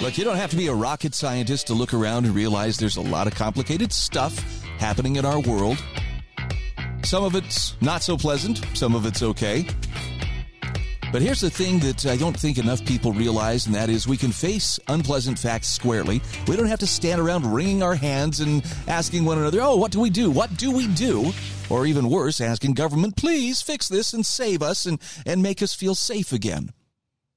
Look, you don't have to be a rocket scientist to look around and realize there's a lot of complicated stuff happening in our world. Some of it's not so pleasant, some of it's okay. But here's the thing that I don't think enough people realize, and that is we can face unpleasant facts squarely. We don't have to stand around wringing our hands and asking one another, oh, what do we do? What do we do? Or even worse, asking government, please fix this and save us and, and make us feel safe again.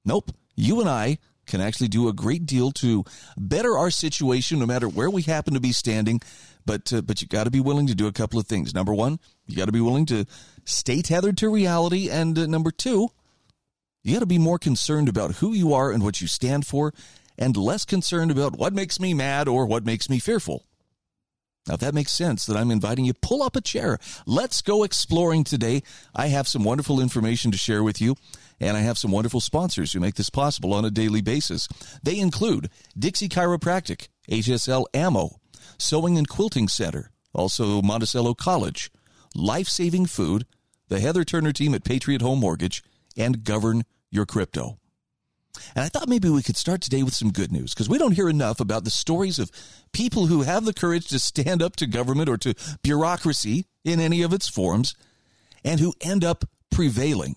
Nope. You and I can actually do a great deal to better our situation no matter where we happen to be standing. But, uh, but you got to be willing to do a couple of things. Number one, you got to be willing to stay tethered to reality. And uh, number two, you got to be more concerned about who you are and what you stand for and less concerned about what makes me mad or what makes me fearful. Now, if that makes sense, then I'm inviting you pull up a chair. Let's go exploring today. I have some wonderful information to share with you, and I have some wonderful sponsors who make this possible on a daily basis. They include Dixie Chiropractic, HSL Ammo, Sewing and Quilting Center, also Monticello College, Life Saving Food, the Heather Turner team at Patriot Home Mortgage, and Govern Your Crypto. And I thought maybe we could start today with some good news because we don't hear enough about the stories of people who have the courage to stand up to government or to bureaucracy in any of its forms and who end up prevailing.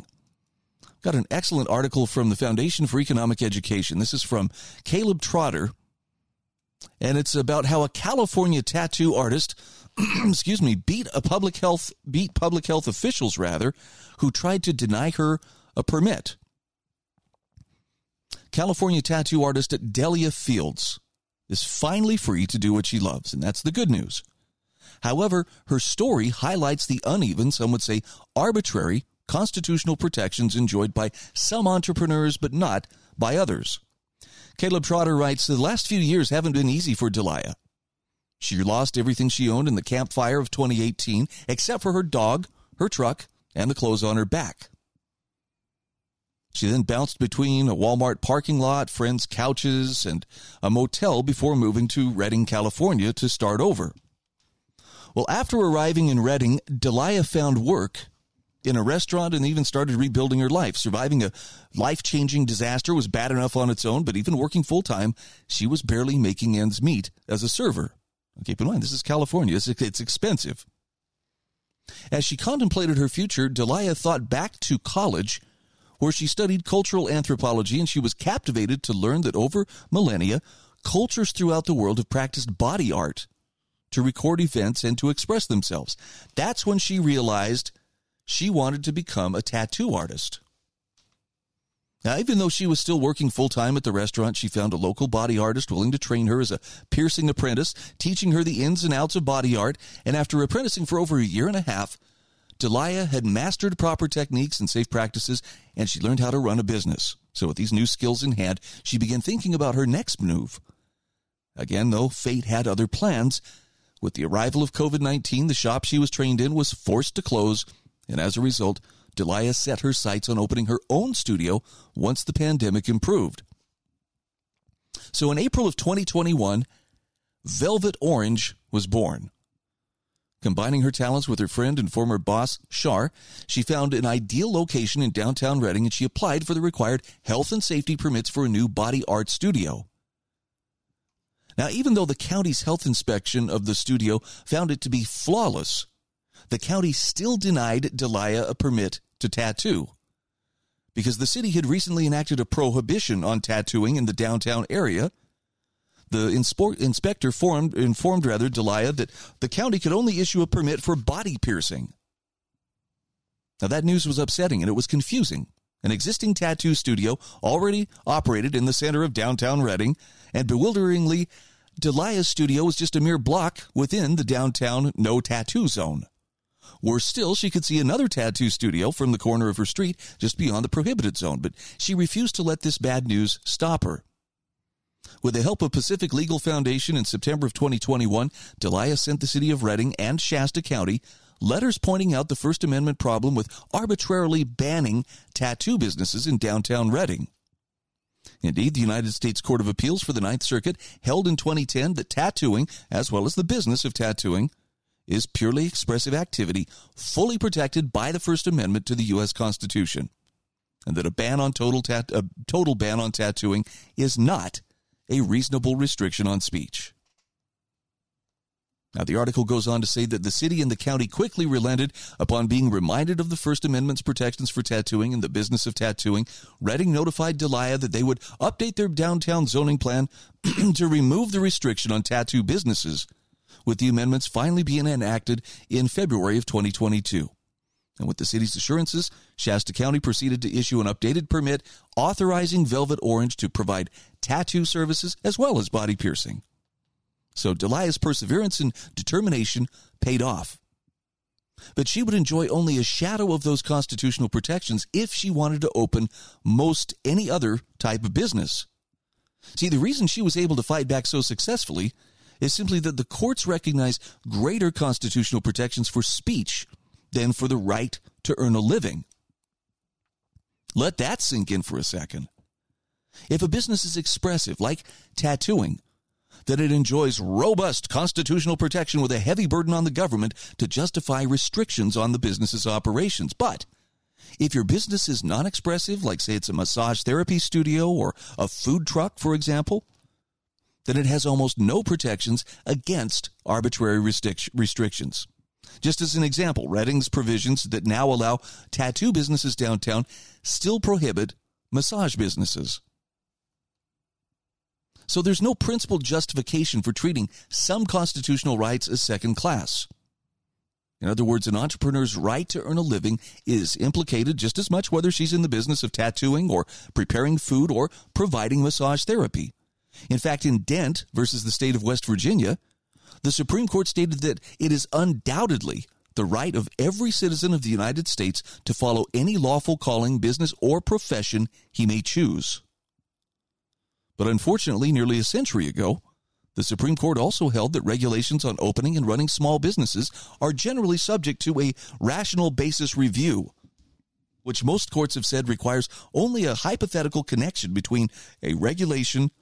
Got an excellent article from the Foundation for Economic Education. This is from Caleb Trotter, and it's about how a California tattoo artist, excuse me, beat a public health beat public health officials rather, who tried to deny her a permit. California tattoo artist Delia Fields is finally free to do what she loves, and that's the good news. However, her story highlights the uneven, some would say arbitrary, constitutional protections enjoyed by some entrepreneurs, but not by others. Caleb Trotter writes The last few years haven't been easy for Delia. She lost everything she owned in the Camp Fire of 2018, except for her dog, her truck, and the clothes on her back. She then bounced between a Walmart parking lot, friends' couches, and a motel before moving to Redding, California to start over. Well, after arriving in Redding, Delia found work in a restaurant and even started rebuilding her life. Surviving a life changing disaster was bad enough on its own, but even working full time, she was barely making ends meet as a server. Keep in mind, this is California, it's, expensive. As she contemplated her future, Delia thought back to college where she studied cultural anthropology and she was captivated to learn that over millennia, cultures throughout the world have practiced body art to record events and to express themselves. That's when she realized she wanted to become a tattoo artist. Now, even though she was still working full time at the restaurant, she found a local body artist willing to train her as a piercing apprentice, teaching her the ins and outs of body art. And after apprenticing for over a year and a half, Delia had mastered proper techniques and safe practices, and she learned how to run a business. So, with these new skills in hand, she began thinking about her next move. Again, though, fate had other plans. With the arrival of COVID 19, the shop she was trained in was forced to close, and as a result, Delia set her sights on opening her own studio once the pandemic improved. So, in April of 2021, Velvet Orange was born. Combining her talents with her friend and former boss, Shar, she found an ideal location in downtown Redding and she applied for the required health and safety permits for a new body art studio. Now, even though the county's health inspection of the studio found it to be flawless, the county still denied Delia a permit to tattoo. Because the city had recently enacted a prohibition on tattooing in the downtown area the inspor- inspector formed, informed rather Delia that the county could only issue a permit for body piercing. Now that news was upsetting and it was confusing. An existing tattoo studio already operated in the center of downtown Redding, and bewilderingly, Delia's studio was just a mere block within the downtown no tattoo zone. Worse still, she could see another tattoo studio from the corner of her street just beyond the prohibited zone, but she refused to let this bad news stop her. With the help of Pacific Legal Foundation in September of 2021, Delia sent the city of Redding and Shasta County letters pointing out the First Amendment problem with arbitrarily banning tattoo businesses in downtown Redding. Indeed, the United States Court of Appeals for the Ninth Circuit held in 2010 that tattooing, as well as the business of tattooing, is purely expressive activity fully protected by the First Amendment to the U.S. Constitution, and that a ban on total a total ban on tattooing is not a reasonable restriction on speech. Now, the article goes on to say that the city and the county quickly relented upon being reminded of the First Amendment's protections for tattooing and the business of tattooing. Redding notified Delia that they would update their downtown zoning plan to remove the restriction on tattoo businesses, with the amendments finally being enacted in February of 2022. And with the city's assurances, Shasta County proceeded to issue an updated permit authorizing Velvet Orange to provide tattoo services as well as body piercing. So Delia's perseverance and determination paid off. But she would enjoy only a shadow of those constitutional protections if she wanted to open most any other type of business. See, the reason she was able to fight back so successfully is simply that the courts recognize greater constitutional protections for speech than for the right to earn a living. Let that sink in for a second. If a business is expressive, like tattooing, that it enjoys robust constitutional protection with a heavy burden on the government to justify restrictions on the business's operations. But if your business is non expressive, like say it's a massage therapy studio or a food truck, for example, then it has almost no protections against arbitrary restric- restrictions. Just as an example, Redding's provisions that now allow tattoo businesses downtown still prohibit massage businesses. So there's no principled justification for treating some constitutional rights as second class. In other words, an entrepreneur's right to earn a living is implicated just as much whether she's in the business of tattooing or preparing food or providing massage therapy. In fact, in Dent versus the state of West Virginia, the Supreme Court stated that it is undoubtedly the right of every citizen of the United States to follow any lawful calling, business, or profession he may choose. But unfortunately, nearly a century ago, the Supreme Court also held that regulations on opening and running small businesses are generally subject to a rational basis review, which most courts have said requires only a hypothetical connection between a regulation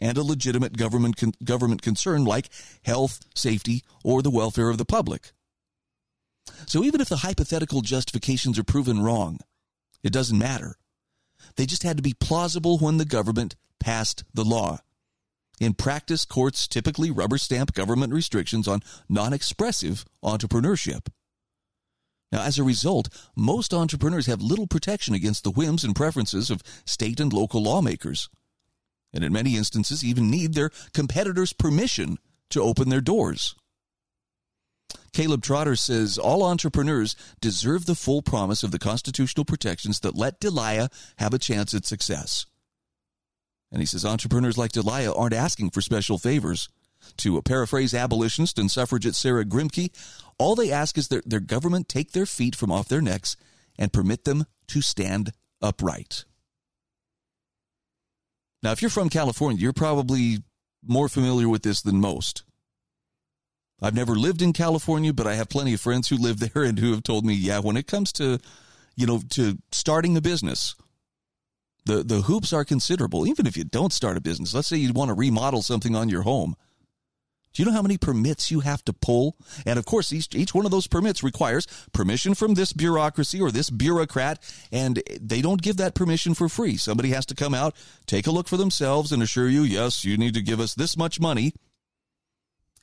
and a legitimate government con- government concern like health, safety, or the welfare of the public. So even if the hypothetical justifications are proven wrong, it doesn't matter. They just had to be plausible when the government passed the law. In practice, courts typically rubber stamp government restrictions on non expressive entrepreneurship. Now, as a result, most entrepreneurs have little protection against the whims and preferences of state and local lawmakers, and in many instances, even need their competitors' permission to open their doors. Caleb Trotter says all entrepreneurs deserve the full promise of the constitutional protections that let Delia have a chance at success. And he says entrepreneurs like Delia aren't asking for special favors. To paraphrase abolitionist and suffragette Sarah Grimke, all they ask is that their government take their feet from off their necks and permit them to stand upright. Now, if you're from California, you're probably more familiar with this than most. I've never lived in California, but I have plenty of friends who live there and who have told me, yeah, when it comes to, you know, to starting a business, the the hoops are considerable. Even if you don't start a business, let's say you want to remodel something on your home. Do you know how many permits you have to pull? And of course, each, each one of those permits requires permission from this bureaucracy or this bureaucrat, and they don't give that permission for free. Somebody has to come out, take a look for themselves, and assure you, yes, you need to give us this much money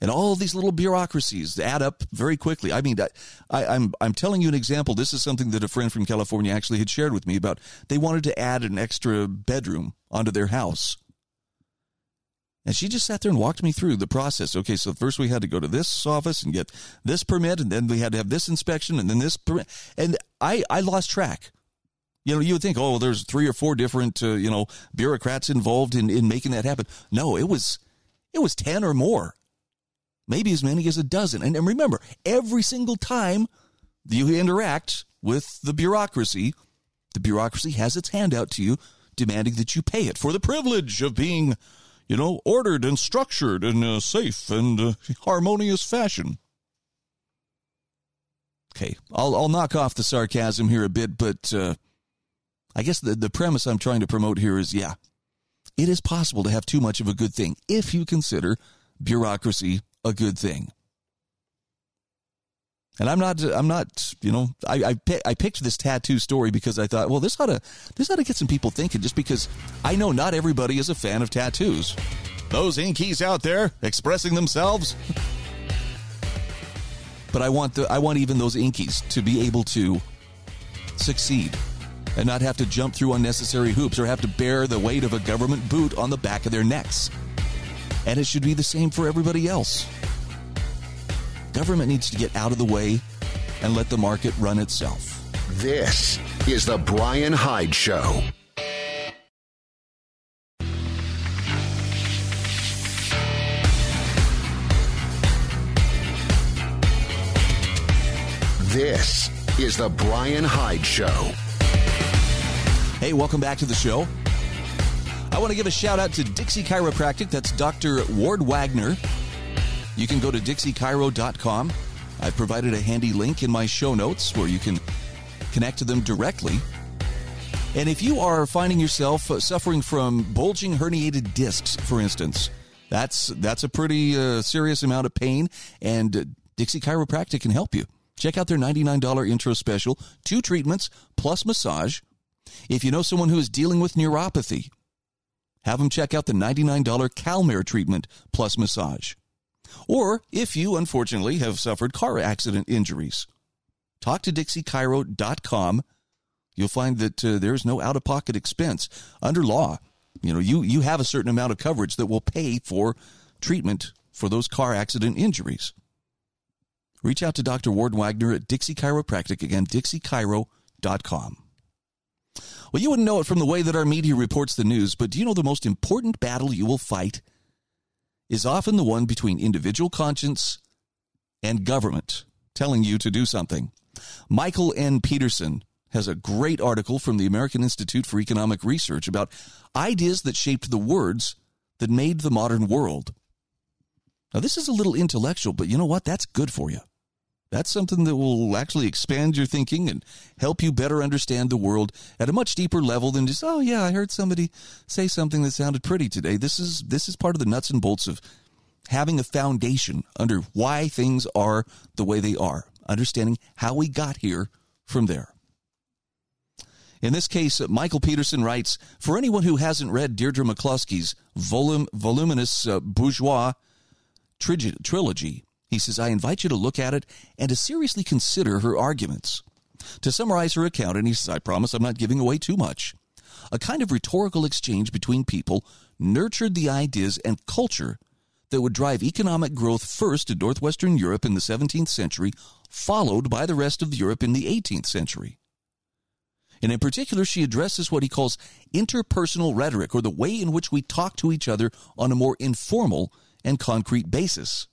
and all these little bureaucracies add up very quickly. I mean, I, am I'm, I'm telling you an example. This is something that a friend from California actually had shared with me about. They wanted to add an extra bedroom onto their house. And she just sat there and walked me through the process. Okay, so first we had to go to this office and get this permit, and then we had to have this inspection, and then this permit. And I, I lost track. You know, you would think, oh, well, there's three or four different, uh, you know, bureaucrats involved in, in making that happen. No, it was, it was 10 or more maybe as many as a dozen. And, and remember, every single time you interact with the bureaucracy, the bureaucracy has its hand out to you, demanding that you pay it for the privilege of being, you know, ordered and structured in a safe and uh, harmonious fashion. Okay, I'll, I'll knock off the sarcasm here a bit, but uh, I guess the, the premise I'm trying to promote here is yeah, it is possible to have too much of a good thing if you consider bureaucracy a good thing. And I'm not, I'm not, you know, I, I, I picked this tattoo story because I thought, well, this ought to, this ought to get some people thinking. Just because I know not everybody is a fan of tattoos. Those inkies out there expressing themselves. but I want the, I want even those inkies to be able to succeed and not have to jump through unnecessary hoops or have to bear the weight of a government boot on the back of their necks. And it should be the same for everybody else. Government needs to get out of the way and let the market run itself. This is the Bryan Hyde Show. This is the Bryan Hyde Show. Hey, welcome back to the show. I want to give a shout out to Dixie Chiropractic. That's Dr. Ward Wagner. You can go to dixiechiro.com. I've provided a handy link in my show notes where you can connect to them directly. And if you are finding yourself uh, suffering from bulging herniated discs, for instance, that's that's a pretty uh, serious amount of pain, and uh, Dixie Chiropractic can help you. Check out their $99 intro special, two treatments plus massage. If you know someone who is dealing with neuropathy, have them check out the $99 CalMare treatment plus massage. Or if you, unfortunately, have suffered car accident injuries, talk to DixieChiro.com. You'll find that uh, there's no out of pocket expense under law. You know, you, you have a certain amount of coverage that will pay for treatment for those car accident injuries. Reach out to Dr. Ward Wagner at Dixie Chiropractic. Again, DixieChiro.com. Well, you wouldn't know it from the way that our media reports the news, but do you know the most important battle you will fight is often the one between individual conscience and government telling you to do something. Michael N. Peterson has a great article from the American Institute for Economic Research about ideas that shaped the words that made the modern world. Now, this is a little intellectual, but you know what? That's good for you. That's something that will actually expand your thinking and help you better understand the world at a much deeper level than just, oh yeah, I heard somebody say something that sounded pretty today. This is this is part of the nuts and bolts of having a foundation under why things are the way they are, understanding how we got here from there. In this case, Michael Peterson writes For anyone who hasn't read Deirdre McCloskey's volum, voluminous uh, bourgeois trilogy, he says, I invite you to look at it and to seriously consider her arguments. To summarize her account, and he says, I promise I'm not giving away too much. A kind of rhetorical exchange between people nurtured the ideas and culture that would drive economic growth first in northwestern Europe in the 17th century, followed by the rest of Europe in the 18th century. And in particular, she addresses what he calls interpersonal rhetoric, or the way in which we talk to each other on a more informal and concrete basis.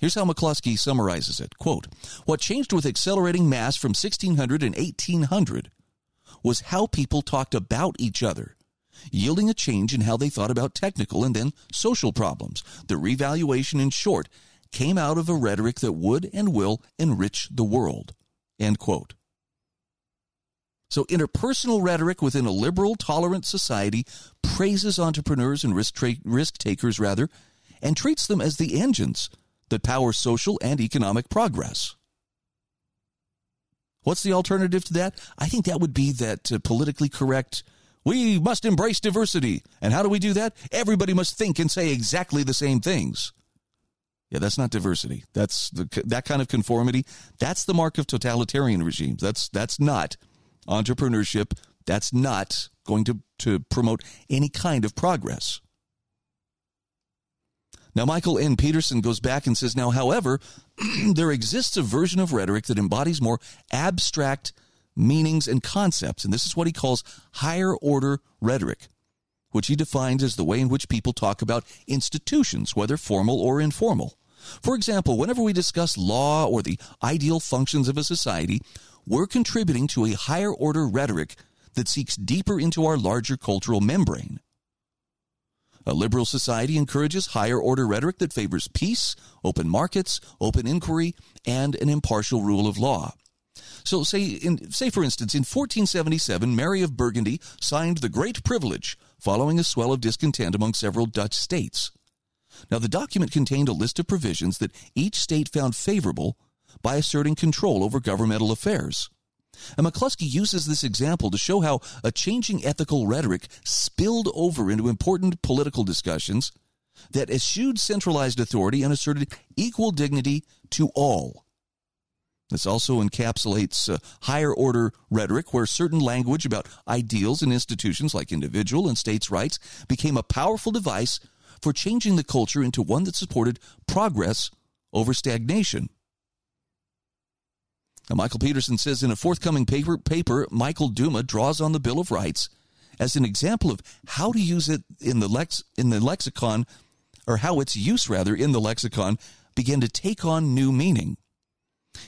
Here's how McCloskey summarizes it. Quote, what changed with accelerating mass from 1600 and 1800 was how people talked about each other, yielding a change in how they thought about technical and then social problems. The revaluation, in short, came out of a rhetoric that would and will enrich the world. End quote. So, interpersonal rhetoric within a liberal, tolerant society praises entrepreneurs and risk, tra- risk takers, rather, and treats them as the engines that power social and economic progress. What's the alternative to that? I think that would be that uh, politically correct. We must embrace diversity. And how do we do that? Everybody must think and say exactly the same things. Yeah, that's not diversity. That's the, that kind of conformity. That's the mark of totalitarian regimes. That's that's not entrepreneurship. That's not going to, to promote any kind of progress. Now, Michael N. Peterson goes back and says, now, however, there exists a version of rhetoric that embodies more abstract meanings and concepts, and this is what he calls higher order rhetoric, which he defines as the way in which people talk about institutions, whether formal or informal. For example, whenever we discuss law or the ideal functions of a society, we're contributing to a higher order rhetoric that seeks deeper into our larger cultural membrane. A liberal society encourages higher order rhetoric that favors peace, open markets, open inquiry, and an impartial rule of law. So, say, in, say for instance, in 1477, Mary of Burgundy signed the Great Privilege following a swell of discontent among several Dutch states. Now, the document contained a list of provisions that each state found favorable by asserting control over governmental affairs. And McCloskey uses this example to show how a changing ethical rhetoric spilled over into important political discussions that eschewed centralized authority and asserted equal dignity to all. This also encapsulates uh, higher order rhetoric where certain language about ideals and institutions like individual and states' rights became a powerful device for changing the culture into one that supported progress over stagnation. Now, Michael Peterson says in a forthcoming paper, paper, Michael Douma draws on the Bill of Rights as an example of how to use it in the lex in the lexicon, or how its use rather in the lexicon began to take on new meaning.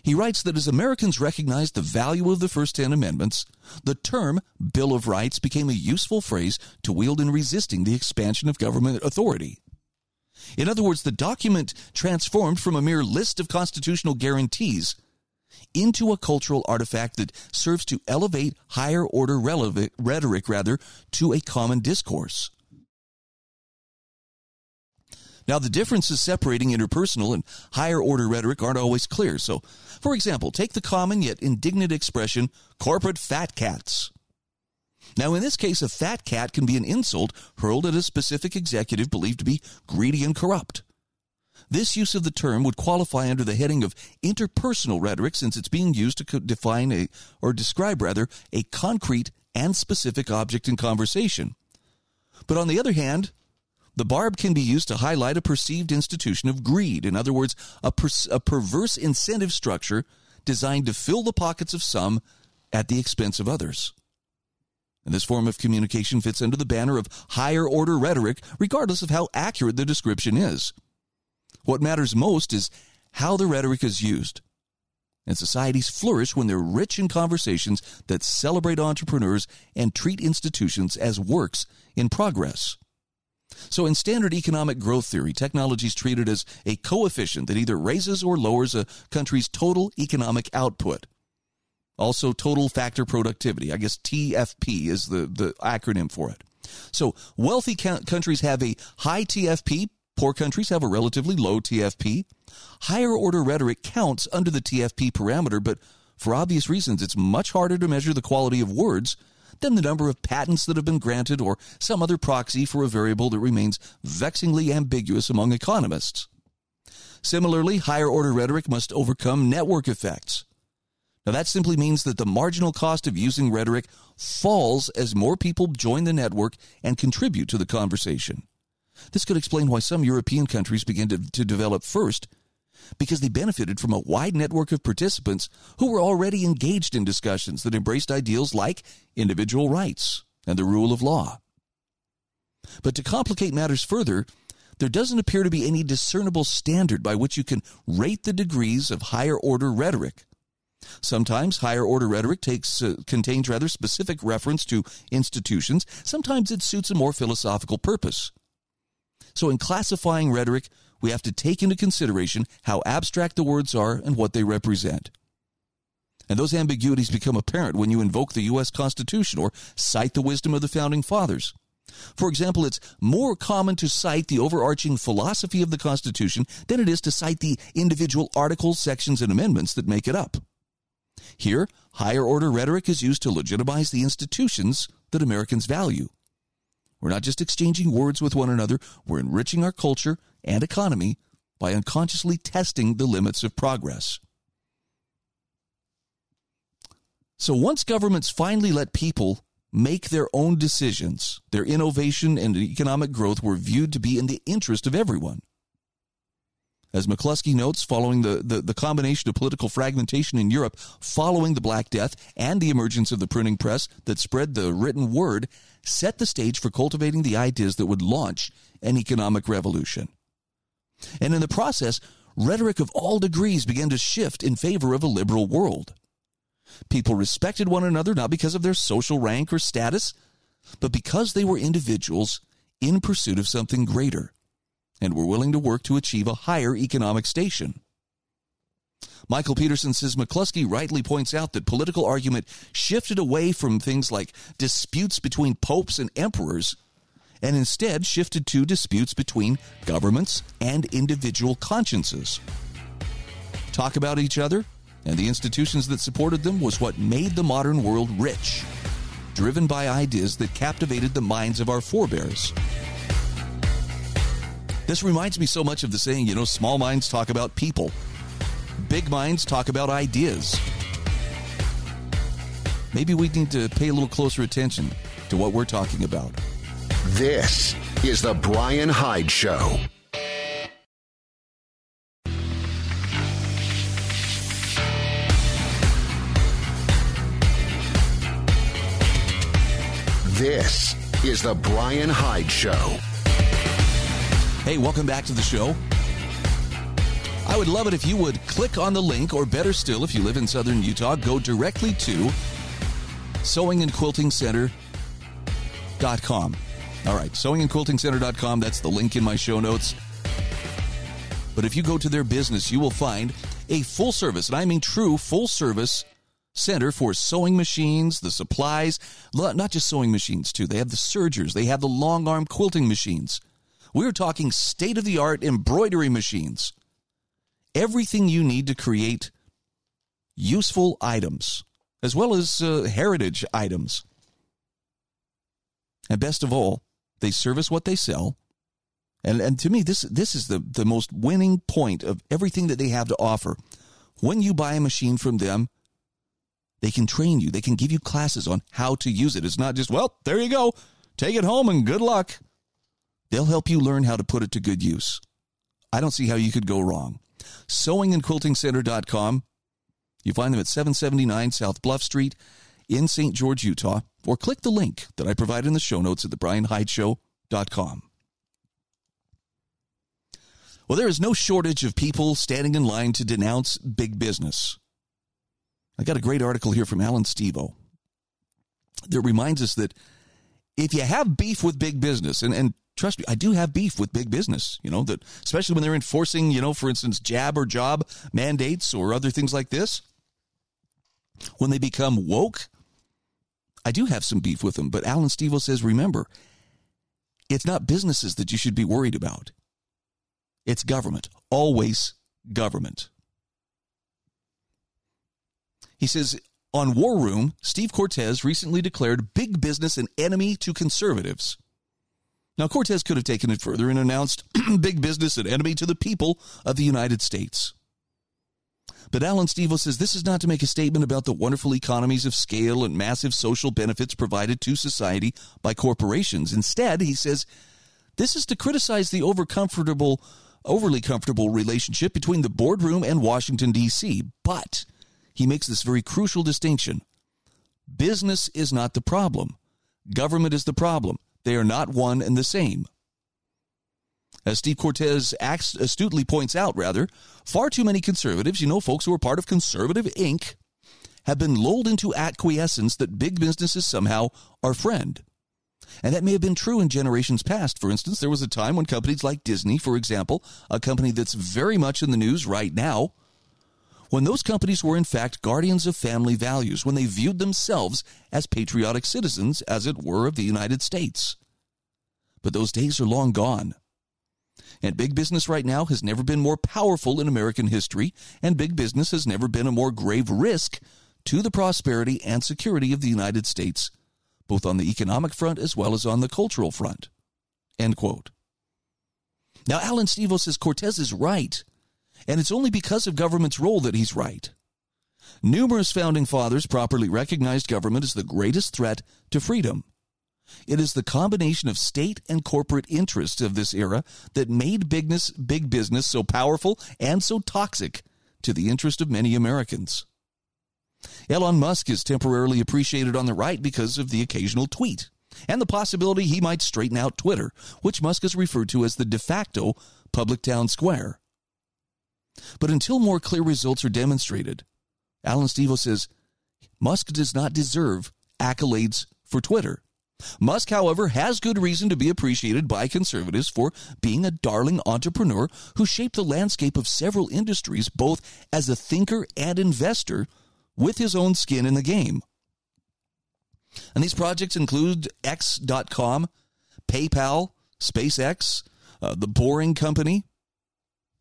He writes that as Americans recognized the value of the first 10 amendments, the term Bill of Rights became a useful phrase to wield in resisting the expansion of government authority. In other words, the document transformed from a mere list of constitutional guarantees into a cultural artifact that serves to elevate higher order relevant, rhetoric rather to a common discourse. Now, the differences separating interpersonal and higher order rhetoric aren't always clear. So, for example, take the common yet indignant expression corporate fat cats. Now, in this case, a fat cat can be an insult hurled at a specific executive believed to be greedy and corrupt. This use of the term would qualify under the heading of interpersonal rhetoric since it's being used to define a, or describe rather, a concrete and specific object in conversation. But on the other hand, the barb can be used to highlight a perceived institution of greed. In other words, a, per- a perverse incentive structure designed to fill the pockets of some at the expense of others. And this form of communication fits under the banner of higher order rhetoric, regardless of how accurate the description is. What matters most is how the rhetoric is used. And societies flourish when they're rich in conversations that celebrate entrepreneurs and treat institutions as works in progress. So, in standard economic growth theory, technology is treated as a coefficient that either raises or lowers a country's total economic output. Also, total factor productivity. I guess TFP is the, the acronym for it. So, wealthy countries have a high TFP, Poor countries have a relatively low TFP. Higher order rhetoric counts under the TFP parameter, but for obvious reasons, it's much harder to measure the quality of words than the number of patents that have been granted or some other proxy for a variable that remains vexingly ambiguous among economists. Similarly, higher order rhetoric must overcome network effects. Now, that simply means that the marginal cost of using rhetoric falls as more people join the network and contribute to the conversation. This could explain why some European countries began to, to develop first, because they benefited from a wide network of participants who were already engaged in discussions that embraced ideals like individual rights and the rule of law. But to complicate matters further, there doesn't appear to be any discernible standard by which you can rate the degrees of higher order rhetoric. Sometimes higher order rhetoric takes uh, contains rather specific reference to institutions. Sometimes it suits a more philosophical purpose. So, in classifying rhetoric, we have to take into consideration how abstract the words are and what they represent. And those ambiguities become apparent when you invoke the U.S. Constitution or cite the wisdom of the Founding Fathers. For example, it's more common to cite the overarching philosophy of the Constitution than it is to cite the individual articles, sections, and amendments that make it up. Here, higher order rhetoric is used to legitimize the institutions that Americans value. We're not just exchanging words with one another, we're enriching our culture and economy by unconsciously testing the limits of progress. So once governments finally let people make their own decisions, their innovation and economic growth were viewed to be in the interest of everyone. As McCloskey notes, following the, the, the, combination of political fragmentation in Europe following the Black Death and the emergence of the printing press that spread the written word, set the stage for cultivating the ideas that would launch an economic revolution. And in the process, rhetoric of all degrees began to shift in favor of a liberal world. People respected one another not because of their social rank or status, but because they were individuals in pursuit of something greater, and were willing to work to achieve a higher economic station. Michael Peterson says McCloskey rightly points out that political argument shifted away from things like disputes between popes and emperors and instead shifted to disputes between governments and individual consciences. Talk about each other and the institutions that supported them was what made the modern world rich, driven by ideas that captivated the minds of our forebears. This reminds me so much of the saying, you know, small minds talk about people, big minds talk about ideas. Maybe we need to pay a little closer attention to what we're talking about. This is The Bryan Hyde Show. This is The Bryan Hyde Show. Hey, welcome back to the show. I would love it if you would click on the link, or better still, if you live in southern Utah, go directly to sewingandquiltingcenter.com. All right, sewingandquiltingcenter.com, that's the link in my show notes. But if you go to their business, you will find a full service, and I mean true full service center for sewing machines, the supplies, not just sewing machines, too. They have the sergers, they have the long arm quilting machines. We're talking state of the art embroidery machines. Everything you need to create useful items, as well as uh, heritage items. And best of all, they service what they sell. And, and to me, this, this is the, the most winning point of everything that they have to offer. When you buy a machine from them, they can train you. They can give you classes on how to use it. It's not just, well, there you go. Take it home and good luck. They'll help you learn how to put it to good use. I don't see how you could go wrong. Sewingandquiltingcenter.com. You find them at 779 South Bluff Street in St. George, Utah, or click the link that I provide in the show notes at thebryanhydeshow.com. Well, there is no shortage of people standing in line to denounce big business. I got a great article here from Allan Stevo that reminds us that if you have beef with big business, and, and trust me, I do have beef with big business, you know, that especially when they're enforcing, you know, for instance, jab or job mandates or other things like this. When they become woke, I do have some beef with them. But Allan Stevo says, remember, it's not businesses that you should be worried about. It's government. Always government. He says on War Room, Steve Cortes recently declared big business an enemy to conservatives. Now, Cortes could have taken it further and announced big business an enemy to the people of the United States. But Allan Stevo says this is not to make a statement about the wonderful economies of scale and massive social benefits provided to society by corporations. Instead, he says this is to criticize the overcomfortable, overly comfortable relationship between the boardroom and Washington, D.C. But he makes this very crucial distinction. Business is not the problem. Government is the problem. They are not one and the same. As Steve Cortes astutely points out, rather, far too many conservatives, you know, folks who are part of Conservative Inc., have been lulled into acquiescence that big business is somehow our friend. And that may have been true in generations past. For instance, there was a time when companies like Disney, for example, a company that's very much in the news right now, when those companies were in fact guardians of family values, when they viewed themselves as patriotic citizens, as it were, of the United States. But those days are long gone. And big business right now has never been more powerful in American history, and big business has never been a more grave risk to the prosperity and security of the United States, both on the economic front as well as on the cultural front. End quote. Now, Allan Stevo says Cortes is right and it's only because of government's role that he's right. Numerous founding fathers properly recognized government as the greatest threat to freedom. It is the combination of state and corporate interests of this era that made bigness, big business so powerful and so toxic to the interest of many Americans. Elon Musk is temporarily appreciated on the right because of the occasional tweet and the possibility he might straighten out Twitter, which Musk has referred to as the de facto public town square. But until more clear results are demonstrated, Allan Stevo says Musk does not deserve accolades for Twitter. Musk, however, has good reason to be appreciated by conservatives for being a darling entrepreneur who shaped the landscape of several industries both as a thinker and investor with his own skin in the game. And these projects include X.com, PayPal, SpaceX, uh, the Boring Company.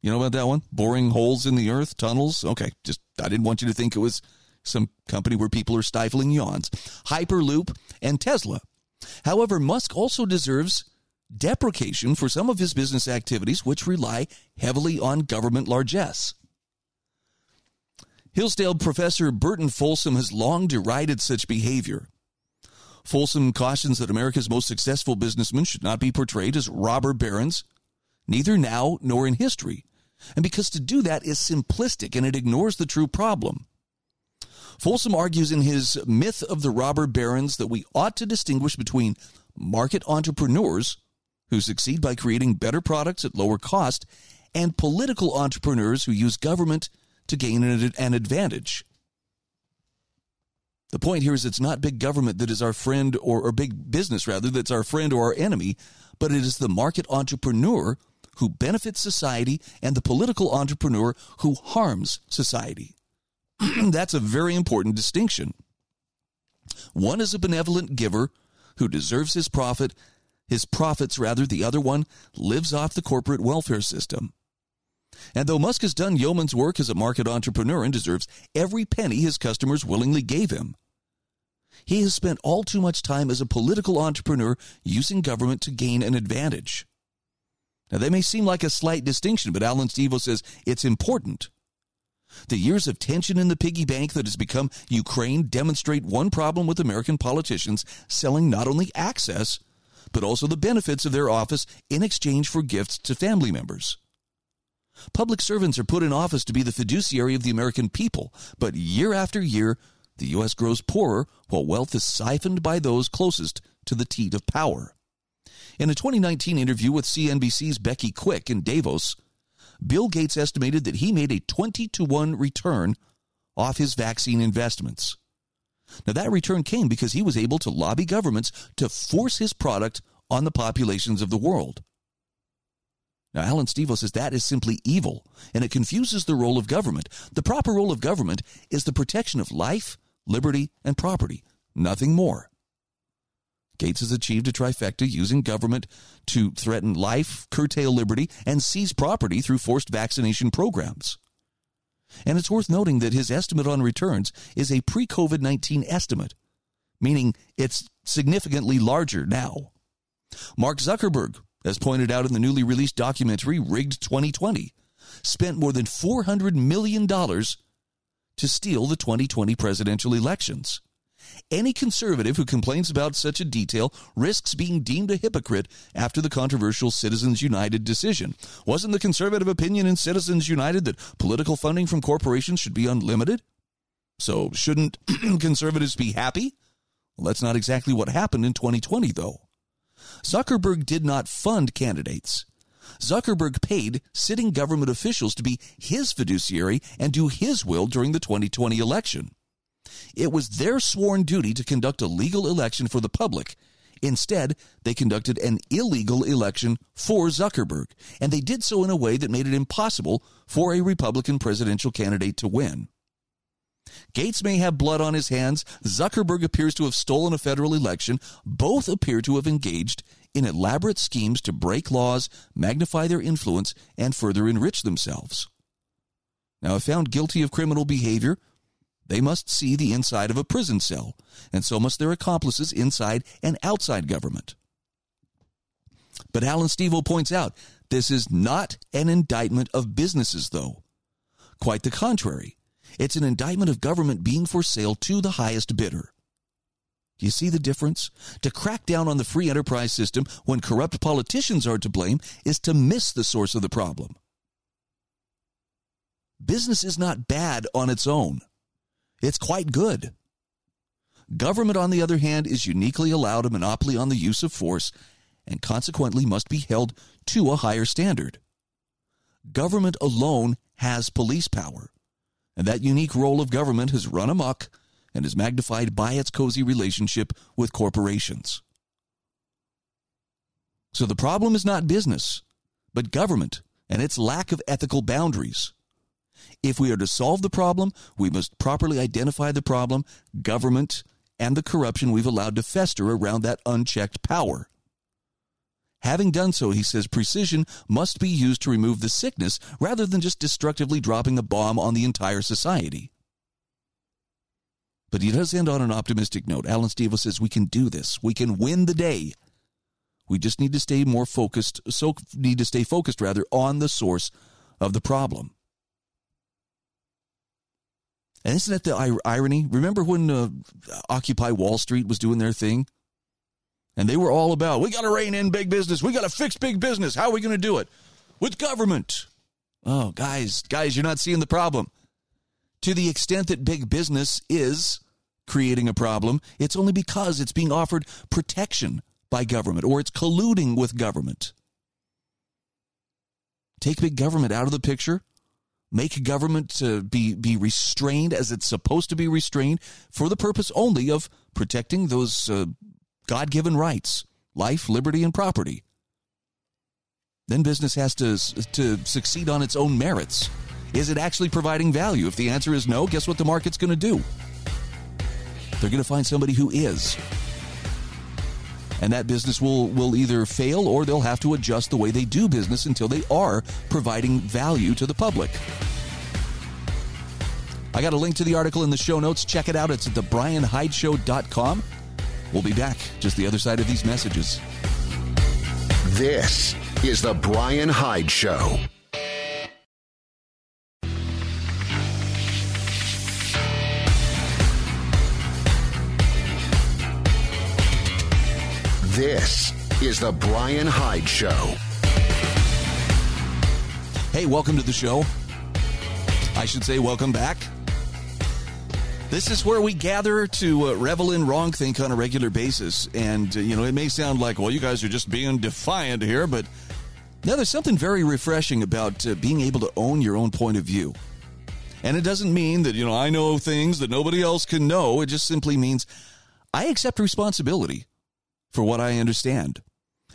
You know about that one? Boring holes in the earth, tunnels. Okay, just I didn't want you to think it was some company where people are stifling yawns. Hyperloop and Tesla. However, Musk also deserves deprecation for some of his business activities, which rely heavily on government largesse. Hillsdale professor Burton Folsom has long derided such behavior. Folsom cautions that America's most successful businessmen should not be portrayed as robber barons, neither now nor in history, and because to do that is simplistic and it ignores the true problem. Folsom argues in his Myth of the Robber Barons that we ought to distinguish between market entrepreneurs who succeed by creating better products at lower cost and political entrepreneurs who use government to gain an advantage. The point here is it's not big government that is our friend or, or big business rather that's our friend or our enemy, but it is the market entrepreneur who benefits society and the political entrepreneur who harms society. That's a very important distinction. One is a benevolent giver who deserves his profit, his profits rather. The other one lives off the corporate welfare system. And though Musk has done yeoman's work as a market entrepreneur and deserves every penny his customers willingly gave him, he has spent all too much time as a political entrepreneur using government to gain an advantage. Now, they may seem like a slight distinction, but Allan Stevo says it's important. The years of tension in the piggy bank that has become Ukraine demonstrate one problem with American politicians selling not only access, but also the benefits of their office in exchange for gifts to family members. Public servants are put in office to be the fiduciary of the American people, but year after year, the U.S. grows poorer while wealth is siphoned by those closest to the teat of power. In a 2019 interview with CNBC's Becky Quick in Davos, Bill Gates estimated that he made a 20 to 1 return off his vaccine investments. Now, that return came because he was able to lobby governments to force his product on the populations of the world. Now, Allan Stevo says that is simply evil, and it confuses the role of government. The proper role of government is the protection of life, liberty, and property, nothing more. Gates has achieved a trifecta using government to threaten life, curtail liberty, and seize property through forced vaccination programs. And it's worth noting that his estimate on returns is a pre COVID 19 estimate, meaning it's significantly larger now. Mark Zuckerberg, as pointed out in the newly released documentary Rigged 2020, spent more than $400 million to steal the 2020 presidential elections. Any conservative who complains about such a detail risks being deemed a hypocrite after the controversial Citizens United decision. Wasn't the conservative opinion in Citizens United that political funding from corporations should be unlimited? So, shouldn't conservatives be happy? Well, that's not exactly what happened in 2020, though. Zuckerberg did not fund candidates. Zuckerberg paid sitting government officials to be his fiduciary and do his will during the 2020 election. It was their sworn duty to conduct a legal election for the public. Instead, they conducted an illegal election for Zuckerberg, and they did so in a way that made it impossible for a Republican presidential candidate to win. Gates may have blood on his hands. Zuckerberg appears to have stolen a federal election. Both appear to have engaged in elaborate schemes to break laws, magnify their influence, and further enrich themselves. Now, if found guilty of criminal behavior, they must see the inside of a prison cell, and so must their accomplices inside and outside government. But Allan Stevo points out this is not an indictment of businesses, though. Quite the contrary. It's an indictment of government being for sale to the highest bidder. Do you see the difference? To crack down on the free enterprise system when corrupt politicians are to blame is to miss the source of the problem. Business is not bad on its own. It's quite good. Government, on the other hand, is uniquely allowed a monopoly on the use of force and consequently must be held to a higher standard. Government alone has police power, and that unique role of government has run amok and is magnified by its cozy relationship with corporations. So the problem is not business, but government and its lack of ethical boundaries. If we are to solve the problem, we must properly identify the problem, government, and the corruption we've allowed to fester around that unchecked power. Having done so, he says precision must be used to remove the sickness rather than just destructively dropping a bomb on the entire society. But he does end on an optimistic note. Allan Stevo says we can do this. We can win the day. We just need to stay more focused, so need to stay focused rather on the source of the problem. And isn't that the irony? Remember when uh, Occupy Wall Street was doing their thing? And they were all about, we got to rein in big business. We got to fix big business. How are we going to do it? With government. Oh, guys, guys, you're not seeing the problem. To the extent that big business is creating a problem, it's only because it's being offered protection by government or it's colluding with government. Take big government out of the picture. Make government to be, be restrained as it's supposed to be restrained for the purpose only of protecting those uh, God given rights life, liberty, and property. Then business has to, to succeed on its own merits. Is it actually providing value? If the answer is no, guess what the market's going to do? They're going to find somebody who is. And that business will, will either fail or they'll have to adjust the way they do business until they are providing value to the public. I got a link to the article in the show notes. Check it out. It's at thebryanhydeshow.com. We'll be back just the other side of these messages. This is The Bryan Hyde Show. This is The Bryan Hyde Show. Hey, welcome to the show. I should say, welcome back. This is where we gather to uh, revel in wrong think on a regular basis. And, uh, you know, it may sound like, well, you guys are just being defiant here, but now there's something very refreshing about uh, being able to own your own point of view. And it doesn't mean that, you know, I know things that nobody else can know. It just simply means I accept responsibility for what I understand.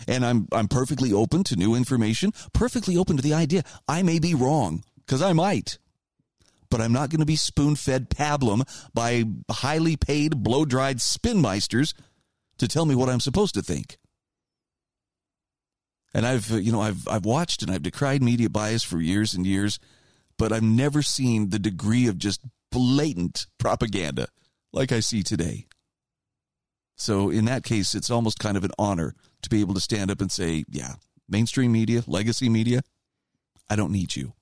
And I'm, I'm perfectly open to new information, perfectly open to the idea I may be wrong, because I might but I'm not going to be spoon fed pablum by highly paid, blow dried spinmeisters to tell me what I'm supposed to think. And I've, uh, you know, I've, I've watched and I've decried media bias for years and years, but I've never seen the degree of just blatant propaganda like I see today. So in that case, it's almost kind of an honor to be able to stand up and say, yeah, mainstream media, legacy media, I don't need you.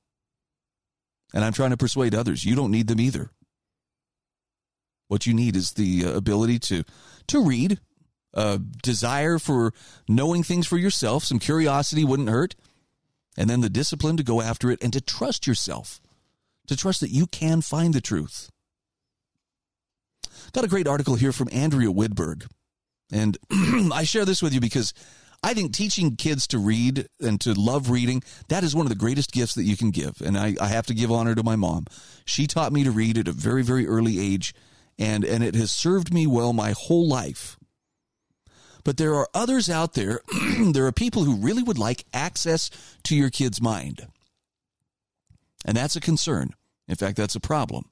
And I'm trying to persuade others you don't need them either. What you need is the uh, ability to to read, a desire for knowing things for yourself, some curiosity wouldn't hurt, and then the discipline to go after it and to trust yourself, to trust that you can find the truth. Got a great article here from Andrea Widburg. And I share this with you because I think teaching kids to read and to love reading, that is one of the greatest gifts that you can give. And I, I have to give honor to my mom. She taught me to read at a very, very early age, and, and it has served me well my whole life. But there are others out there, there are people who really would like access to your kid's mind. And that's a concern. In fact, that's a problem,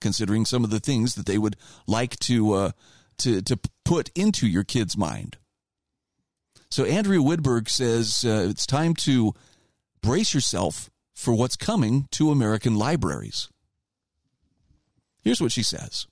considering some of the things that they would like to, uh, to, to put into your kid's mind. So Andrea Widburg says uh, it's time to brace yourself for what's coming to American libraries. Here's what she says.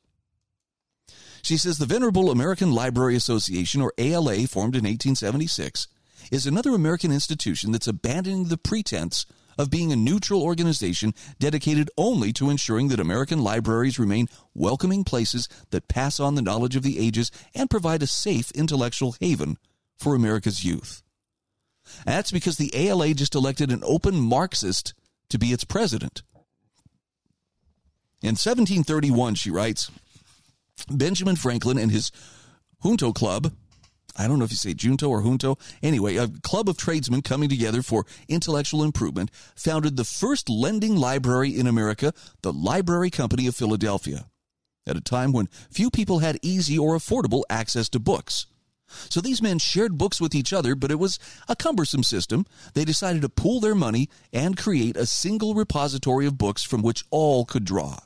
She says the Venerable American Library Association, or ALA, formed in 1876, is another American institution that's abandoning the pretense of being a neutral organization dedicated only to ensuring that American libraries remain welcoming places that pass on the knowledge of the ages and provide a safe intellectual haven for America's youth. And that's because the ALA just elected an open Marxist to be its president. In 1731, she writes, Benjamin Franklin and his Junto Club, I don't know if you say Junto or Junto, anyway, a club of tradesmen coming together for intellectual improvement, founded the first lending library in America, the Library Company of Philadelphia, at a time when few people had easy or affordable access to books. So these men shared books with each other, but it was a cumbersome system. They decided to pool their money and create a single repository of books from which all could draw.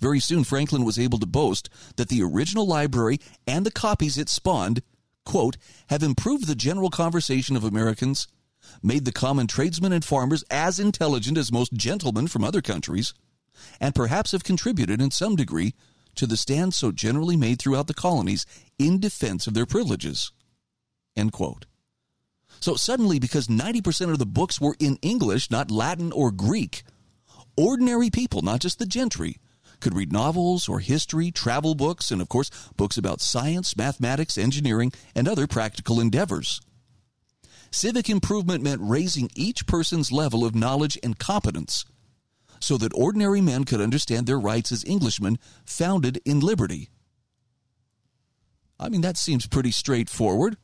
Very soon, Franklin was able to boast that the original library and the copies it spawned, quote, have improved the general conversation of Americans, made the common tradesmen and farmers as intelligent as most gentlemen from other countries, and perhaps have contributed in some degree to the stand so generally made throughout the colonies in defense of their privileges. End quote. So suddenly, because 90% of the books were in English, not Latin or Greek, ordinary people, not just the gentry, could read novels or history, travel books, and of course, books about science, mathematics, engineering, and other practical endeavors. Civic improvement meant raising each person's level of knowledge and competence so that ordinary men could understand their rights as Englishmen founded in liberty. I mean, that seems pretty straightforward.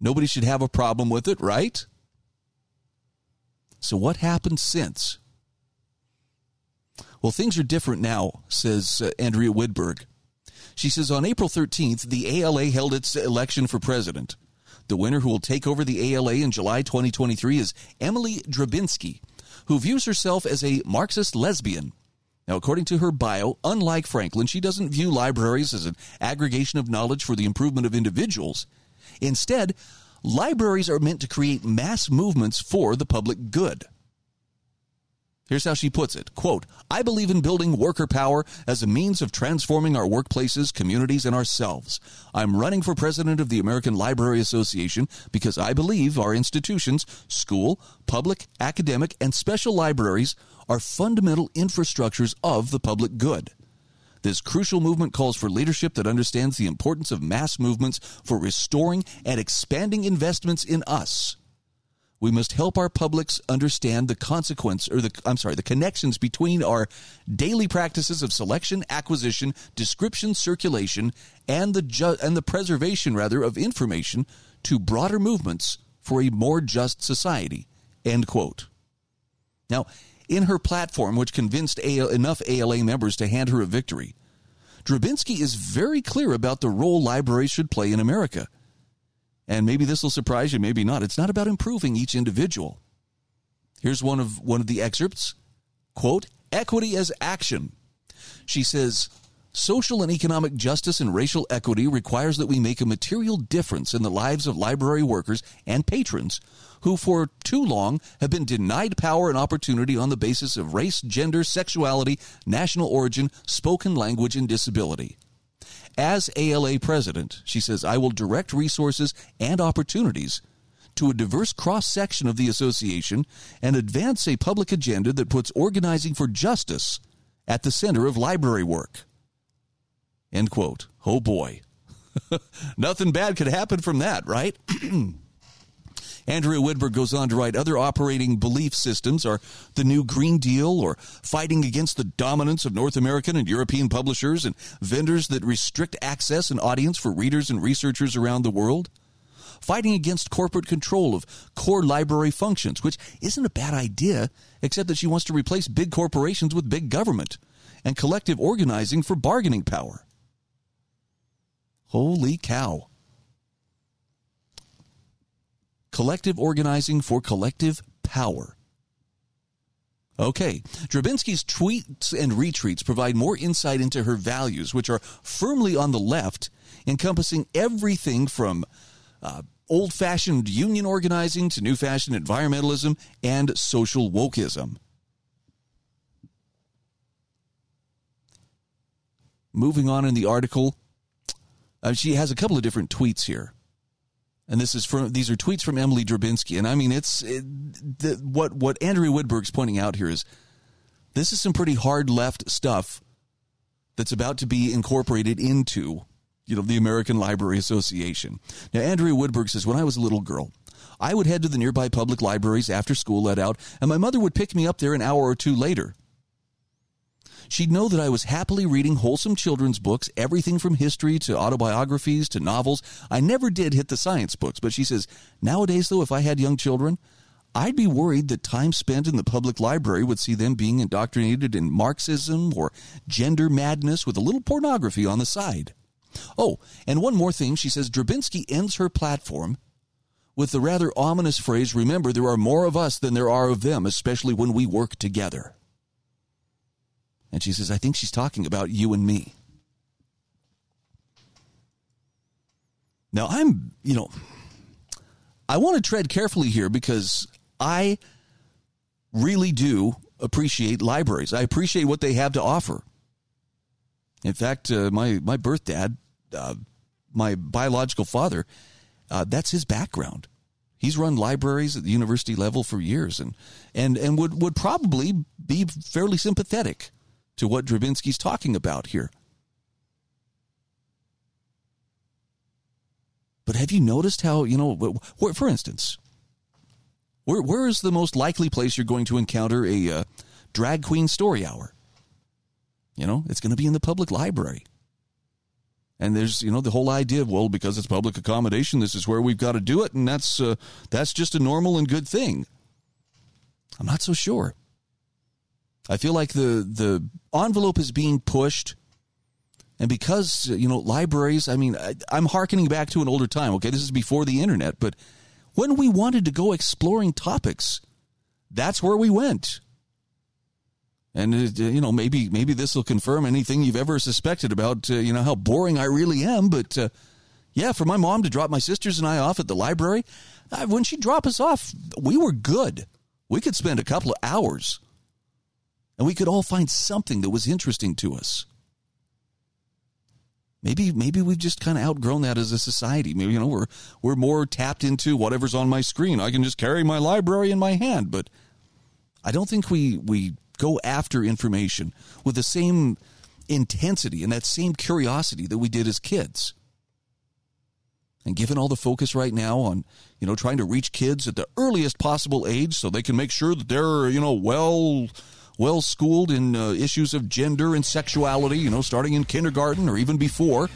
Nobody should have a problem with it, right? So, what happened since? Well, things are different now, says uh, Andrea Widburg. She says on April 13th, the ALA held its election for president. The winner who will take over the ALA in July 2023 is Emily Drabinski, who views herself as a Marxist lesbian. Now, according to her bio, unlike Franklin, she doesn't view libraries as an aggregation of knowledge for the improvement of individuals. Instead, libraries are meant to create mass movements for the public good. Here's how she puts it quote, I believe in building worker power as a means of transforming our workplaces, communities, and ourselves. I'm running for president of the American Library Association because I believe our institutions, school, public, academic, and special libraries, are fundamental infrastructures of the public good. This crucial movement calls for leadership that understands the importance of mass movements for restoring and expanding investments in us we must help our publics understand the consequence or the I'm sorry, the connections between our daily practices of selection, acquisition, description, circulation, and the ju- and the preservation rather of information to broader movements for a more just society. End quote. Now, in her platform, which convinced AL, enough ALA members to hand her a victory, Drabinski is very clear about the role libraries should play in America and maybe this will surprise you, maybe not. It's not about improving each individual. Here's one of one of the excerpts. Quote, equity as action. She says, Social and economic justice and racial equity requires that we make a material difference in the lives of library workers and patrons who for too long have been denied power and opportunity on the basis of race, gender, sexuality, national origin, spoken language, and disability. As ALA president, she says, I will direct resources and opportunities to a diverse cross section of the association and advance a public agenda that puts organizing for justice at the center of library work. End quote. Oh boy. Nothing bad could happen from that, right? Andrea Widburg goes on to write other operating belief systems are the new Green Deal or fighting against the dominance of North American and European publishers and vendors that restrict access and audience for readers and researchers around the world. Fighting against corporate control of core library functions, which isn't a bad idea, except that she wants to replace big corporations with big government and collective organizing for bargaining power. Holy cow collective organizing for collective power. Okay, Drabinski's tweets and retweets provide more insight into her values, which are firmly on the left, encompassing everything from uh, old fashioned union organizing to new fashioned environmentalism and social wokeism. Moving on in the article, uh, she has a couple of different tweets here and this is from these are tweets from Emily Drabinski, and I mean it's it, the, what what Andrea Widburg's pointing out here is this is some pretty hard left stuff that's about to be incorporated into you know the American Library Association. Now Andrea Widburg says when I was a little girl, I would head to the nearby public libraries after school let out, and my mother would pick me up there an hour or two later. She'd know that I was happily reading wholesome children's books, everything from history to autobiographies to novels. I never did hit the science books, but she says, nowadays, though, if I had young children, I'd be worried that time spent in the public library would see them being indoctrinated in Marxism or gender madness with a little pornography on the side. Oh, and one more thing. She says Drabinski ends her platform with the rather ominous phrase Remember, there are more of us than there are of them, especially when we work together. And she says, I think she's talking about you and me. Now, I'm, you know, I want to tread carefully here because I really do appreciate libraries. I appreciate what they have to offer. In fact, uh, my my birth dad, uh, my biological father, uh, that's his background. He's run libraries at the university level for years, and and and would would probably be fairly sympathetic to what Drabinski's talking about here. But have you noticed how you know? For instance, where where is the most likely place you're going to encounter a uh, drag queen story hour? You know, it's going to be in the public library. And there's, you know, the whole idea of well, because it's public accommodation, this is where we've got to do it, and that's uh, that's just a normal and good thing. I'm not so sure. I feel like the the envelope is being pushed, and because you know libraries. I mean, I, I'm harkening back to an older time. Okay, this is before the internet, but when we wanted to go exploring topics, that's where we went. And uh, you know, maybe maybe this will confirm anything you've ever suspected about uh, you know how boring I really am. But uh, yeah, for my mom to drop my sisters and I off at the library, uh, when she dropped us off, we were good. We could spend a couple of hours, and we could all find something that was interesting to us. Maybe maybe we've just kind of outgrown that as a society. Maybe you know we're we're more tapped into whatever's on my screen. I can just carry my library in my hand, but I don't think we we go after information with the same intensity and that same curiosity that we did as kids. And given all the focus right now on, you know, trying to reach kids at the earliest possible age so they can make sure that they're, you know, well well schooled in uh, issues of gender and sexuality, you know, starting in kindergarten or even before.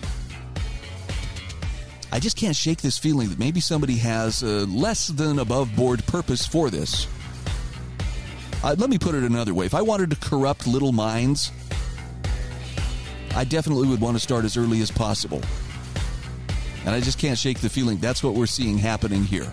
I just can't shake this feeling that maybe somebody has a less than above board purpose for this. Uh, let me put it another way. If I wanted to corrupt little minds, I definitely would want to start as early as possible. And I just can't shake the feeling that's what we're seeing happening here.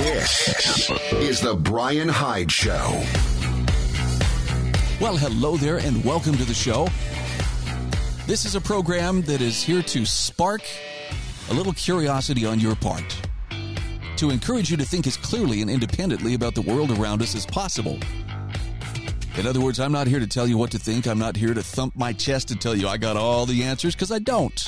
This is the Bryan Hyde Show. Well, hello there, and welcome to the show. This is a program that is here to spark a little curiosity on your part to encourage you to think as clearly and independently about the world around us as possible. In other words, I'm not here to tell you what to think. I'm not here to thump my chest and tell you I got all the answers because I don't.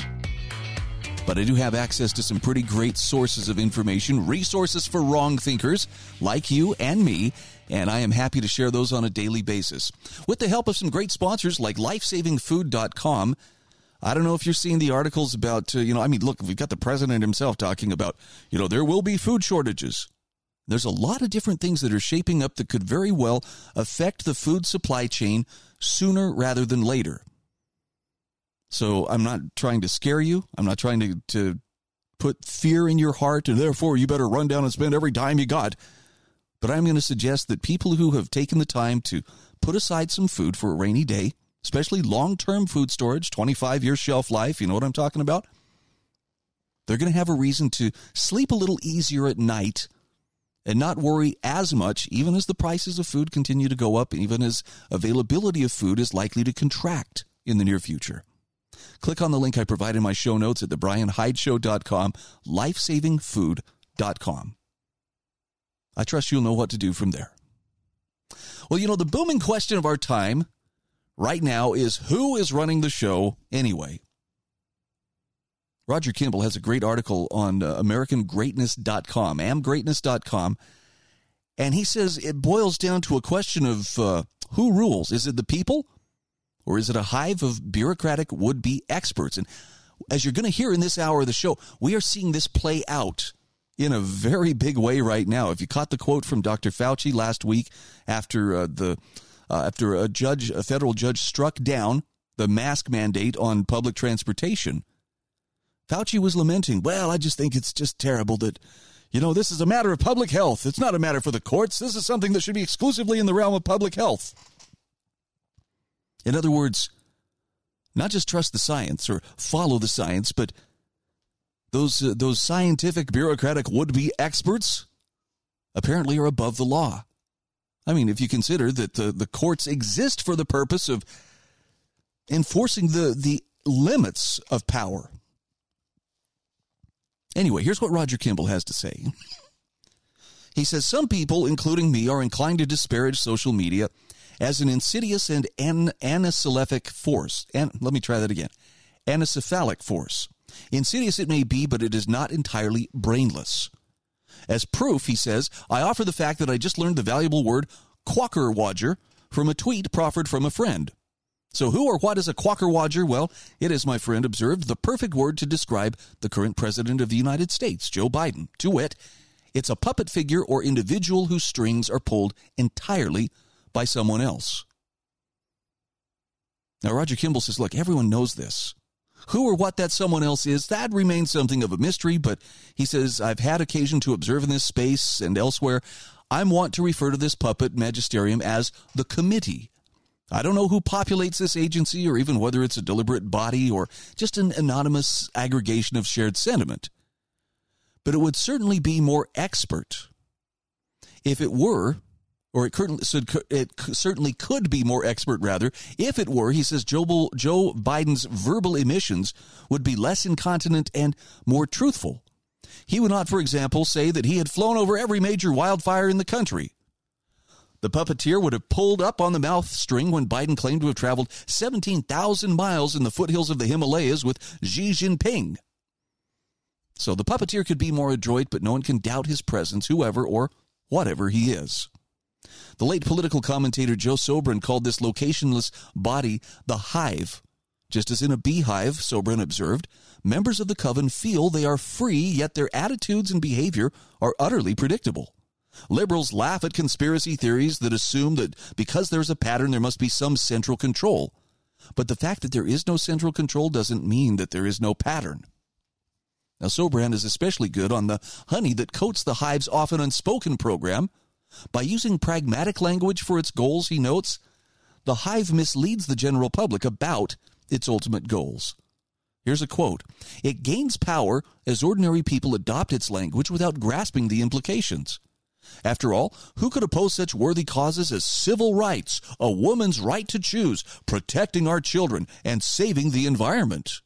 But I do have access to some pretty great sources of information, resources for wrong thinkers like you and me, and I am happy to share those on a daily basis. With the help of some great sponsors like lifesavingfood.com, I don't know if you're seeing the articles about, uh, you know, I mean, look, we've got the president himself talking about, you know, there will be food shortages. There's a lot of different things that are shaping up that could very well affect the food supply chain sooner rather than later. So I'm not trying to scare you. I'm not trying to, to put fear in your heart and therefore you better run down and spend every dime you got. But I'm going to suggest that people who have taken the time to put aside some food for a rainy day especially long term food storage, 25 year shelf life. You know what I'm talking about? They're going to have a reason to sleep a little easier at night and not worry as much, even as the prices of food continue to go up, even as availability of food is likely to contract in the near future. Click on the link I provide in my show notes at thebryanhydeshow.com, lifesavingfood.com. I trust you'll know what to do from there. Well, you know, the booming question of our time right now is who is running the show anyway? Roger Kimball has a great article on uh, AmericanGreatness.com, amgreatness.com, and he says it boils down to a question of uh, who rules. Is it the people Or is it a hive of bureaucratic would be experts? And as you're going to hear in this hour of the show, we are seeing this play out in a very big way right now. If you caught the quote from Dr. Fauci last week after uh, the uh, after a judge, a federal judge, struck down the mask mandate on public transportation, Fauci was lamenting, "Well, I just think it's just terrible that." You know, this is a matter of public health. It's not a matter for the courts. This is something that should be exclusively in the realm of public health. In other words, not just trust the science or follow the science, but those uh, those scientific bureaucratic would-be experts apparently are above the law. I mean, if you consider that the, the courts exist for the purpose of enforcing the, the limits of power. Anyway, here's what Roger Kimball has to say. he says Some people, including me, are inclined to disparage social media as an insidious and an- force. And let me try that again. Anacephalic force. Insidious it may be, but it is not entirely brainless. As proof, he says, I offer the fact that I just learned the valuable word quockerwodger from a tweet proffered from a friend. So, who or what is a quockerwodger? Well, it is, my friend observed, the perfect word to describe the current president of the United States, Joe Biden. To wit, it's a puppet figure or individual whose strings are pulled entirely by someone else. Now, Roger Kimball says, look, everyone knows this. Who or what that someone else is, that remains something of a mystery, but he says, I've had occasion to observe in this space and elsewhere. I'm wont to refer to this puppet magisterium as the committee. I don't know who populates this agency or even whether it's a deliberate body or just an anonymous aggregation of shared sentiment. But it would certainly be more expert if it were or it, could, it certainly could be more expert, rather, if it were, he says, Joe, Joe Biden's verbal emissions would be less incontinent and more truthful. He would not, for example, say that he had flown over every major wildfire in the country. The puppeteer would have pulled up on the mouth string when Biden claimed to have traveled 17,000 miles in the foothills of the Himalayas with Xi Jinping. So the puppeteer could be more adroit, but no one can doubt his presence, whoever or whatever he is. The late political commentator Joe Sobran called this locationless body the hive. Just as in a beehive, Sobran observed, members of the coven feel they are free, yet their attitudes and behavior are utterly predictable. Liberals laugh at conspiracy theories that assume that because there's a pattern, there must be some central control. But the fact that there is no central control doesn't mean that there is no pattern. Now, Sobran is especially good on the honey that coats the hive's often unspoken program by using pragmatic language for its goals, he notes, the hive misleads the general public about its ultimate goals. Here's a quote It gains power as ordinary people adopt its language without grasping the implications. After all, who could oppose such worthy causes as civil rights, a woman's right to choose, protecting our children, and saving the environment?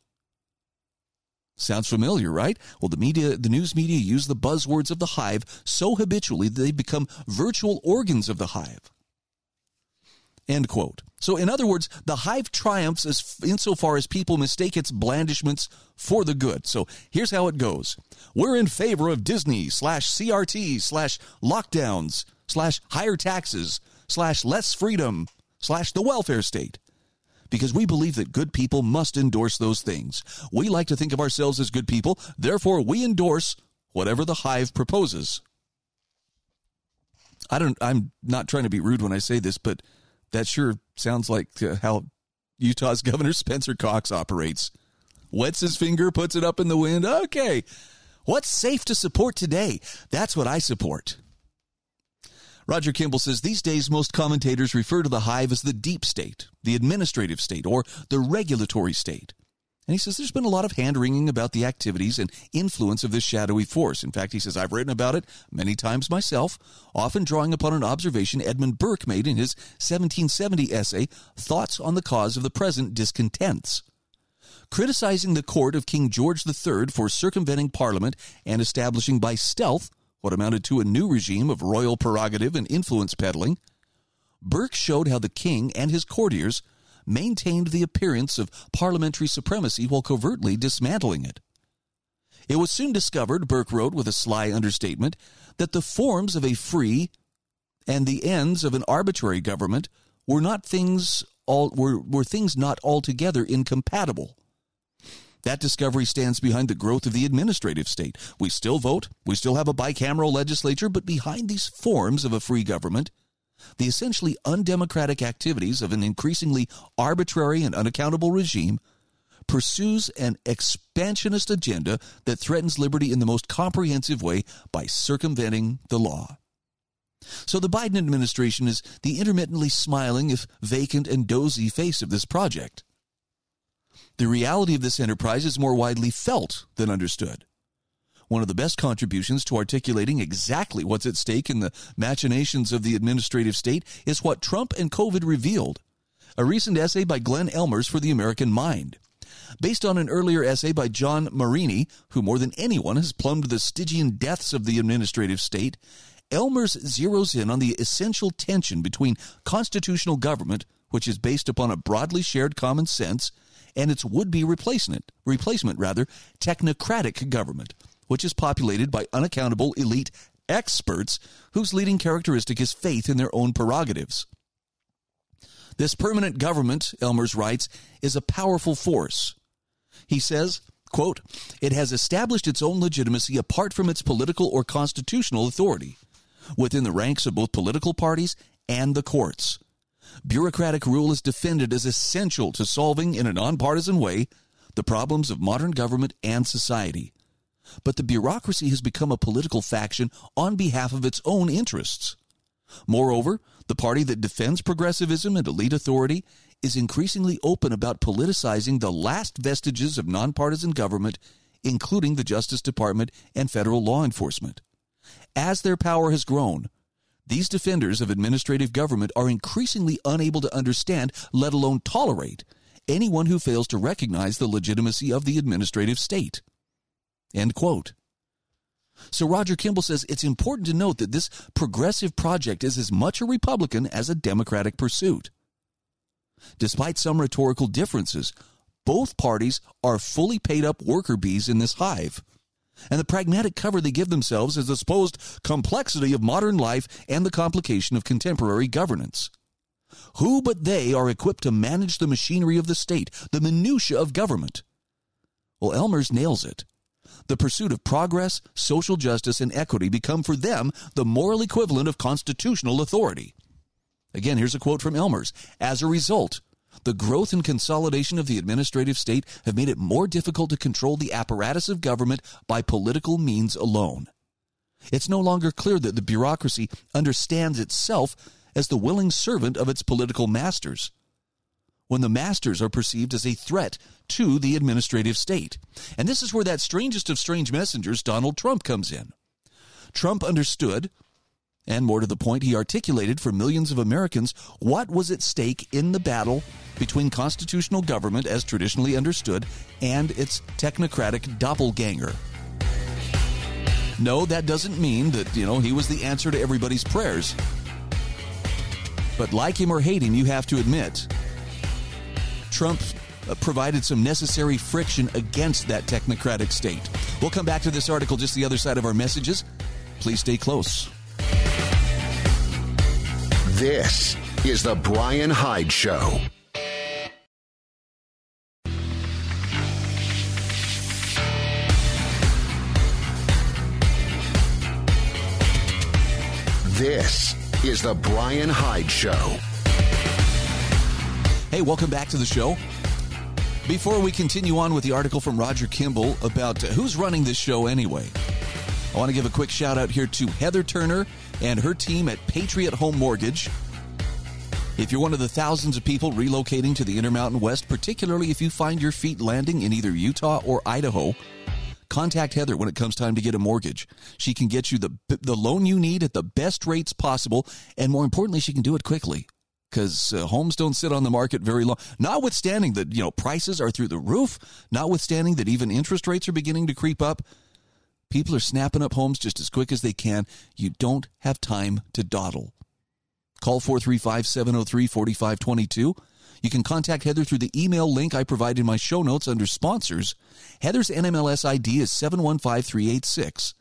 Sounds familiar, right? Well, the media, the news media use the buzzwords of the hive so habitually that they become virtual organs of the hive. End quote. So, in other words, the hive triumphs as insofar as people mistake its blandishments for the good. So, here's how it goes We're in favor of Disney slash CRT slash lockdowns slash higher taxes slash less freedom slash the welfare state because we believe that good people must endorse those things. We like to think of ourselves as good people, therefore, we endorse whatever the hive proposes. I don't, I'm not trying to be rude when I say this, but that sure sounds like uh, how Utah's Governor Spencer Cox operates. Wets his finger, puts it up in the wind. Okay. What's safe to support today? That's what I support. Roger Kimball says these days most commentators refer to the hive as the deep state, the administrative state, or the regulatory state. And he says there's been a lot of hand wringing about the activities and influence of this shadowy force. In fact, he says I've written about it many times myself, often drawing upon an observation Edmund Burke made in his 1770 essay, Thoughts on the Cause of the Present Discontents. Criticizing the court of King George III for circumventing Parliament and establishing by stealth what amounted to a new regime of royal prerogative and influence peddling, Burke showed how the king and his courtiers maintained the appearance of parliamentary supremacy while covertly dismantling it. It was soon discovered, Burke wrote with a sly understatement, that the forms of a free and the ends of an arbitrary government were not things all were, were things not altogether incompatible. That discovery stands behind the growth of the administrative state. We still vote, we still have a bicameral legislature, but behind these forms of a free government, the essentially undemocratic activities of an increasingly arbitrary and unaccountable regime pursues an expansionist agenda that threatens liberty in the most comprehensive way by circumventing the law. So the Biden administration is the intermittently smiling, if vacant and dozy face of this project. The reality of this enterprise is more widely felt than understood. One of the best contributions to articulating exactly what's at stake in the machinations of the administrative state is what Trump and COVID revealed. A recent essay by Glenn Ellmers for the American Mind. Based on an earlier essay by John Marini, who more than anyone has plumbed the Stygian depths of the administrative state, Ellmers zeroes in on the essential tension between constitutional government, which is based upon a broadly shared common sense, and its would-be replacement, replacement rather, technocratic government, which is populated by unaccountable elite experts whose leading characteristic is faith in their own prerogatives. This permanent government, Ellmers writes, is a powerful force. He says, quote, it has established its own legitimacy apart from its political or constitutional authority within the ranks of both political parties and the courts. Bureaucratic rule is defended as essential to solving in a nonpartisan way the problems of modern government and society. But the bureaucracy has become a political faction on behalf of its own interests. Moreover, the party that defends progressivism and elite authority is increasingly open about politicizing the last vestiges of nonpartisan government, including the Justice Department and federal law enforcement. As their power has grown, these defenders of administrative government are increasingly unable to understand, let alone tolerate, anyone who fails to recognize the legitimacy of the administrative state. End quote. So Roger Kimball says it's important to note that this progressive project is as much a Republican as a Democratic pursuit. Despite some rhetorical differences, both parties are fully paid up worker bees in this hive and the pragmatic cover they give themselves is the supposed complexity of modern life and the complication of contemporary governance. Who but they are equipped to manage the machinery of the state, the minutiae of government? Well, Ellmers nails it. The pursuit of progress, social justice, and equity become for them the moral equivalent of constitutional authority. Again, here's a quote from Ellmers. As a result, the growth and consolidation of the administrative state have made it more difficult to control the apparatus of government by political means alone. It's no longer clear that the bureaucracy understands itself as the willing servant of its political masters. When the masters are perceived as a threat to the administrative state. And this is where that strangest of strange messengers, Donald Trump, comes in. Trump understood and more to the point, he articulated for millions of Americans what was at stake in the battle between constitutional government, as traditionally understood, and its technocratic doppelganger. No, that doesn't mean that, you know, he was the answer to everybody's prayers. But like him or hate him, you have to admit, Trump uh, provided some necessary friction against that technocratic state. We'll come back to this article just the other side of our messages. Please stay close. This is The Bryan Hyde Show. This is The Bryan Hyde Show. Hey, welcome back to the show. Before we continue on with the article from Roger Kimball about uh, who's running this show anyway, I want to give a quick shout out here to Heather Turner and her team at Patriot Home Mortgage. If you're one of the thousands of people relocating to the Intermountain West, particularly if you find your feet landing in either Utah or Idaho, contact Heather when it comes time to get a mortgage. She can get you the the loan you need at the best rates possible, and more importantly, she can do it quickly because uh, homes don't sit on the market very long. Notwithstanding that you know prices are through the roof, notwithstanding that even interest rates are beginning to creep up, people are snapping up homes just as quick as they can. You don't have time to dawdle. Call 435 703 4522. You can contact Heather through the email link I provide in my show notes under sponsors. Heather's NMLS ID is 715386.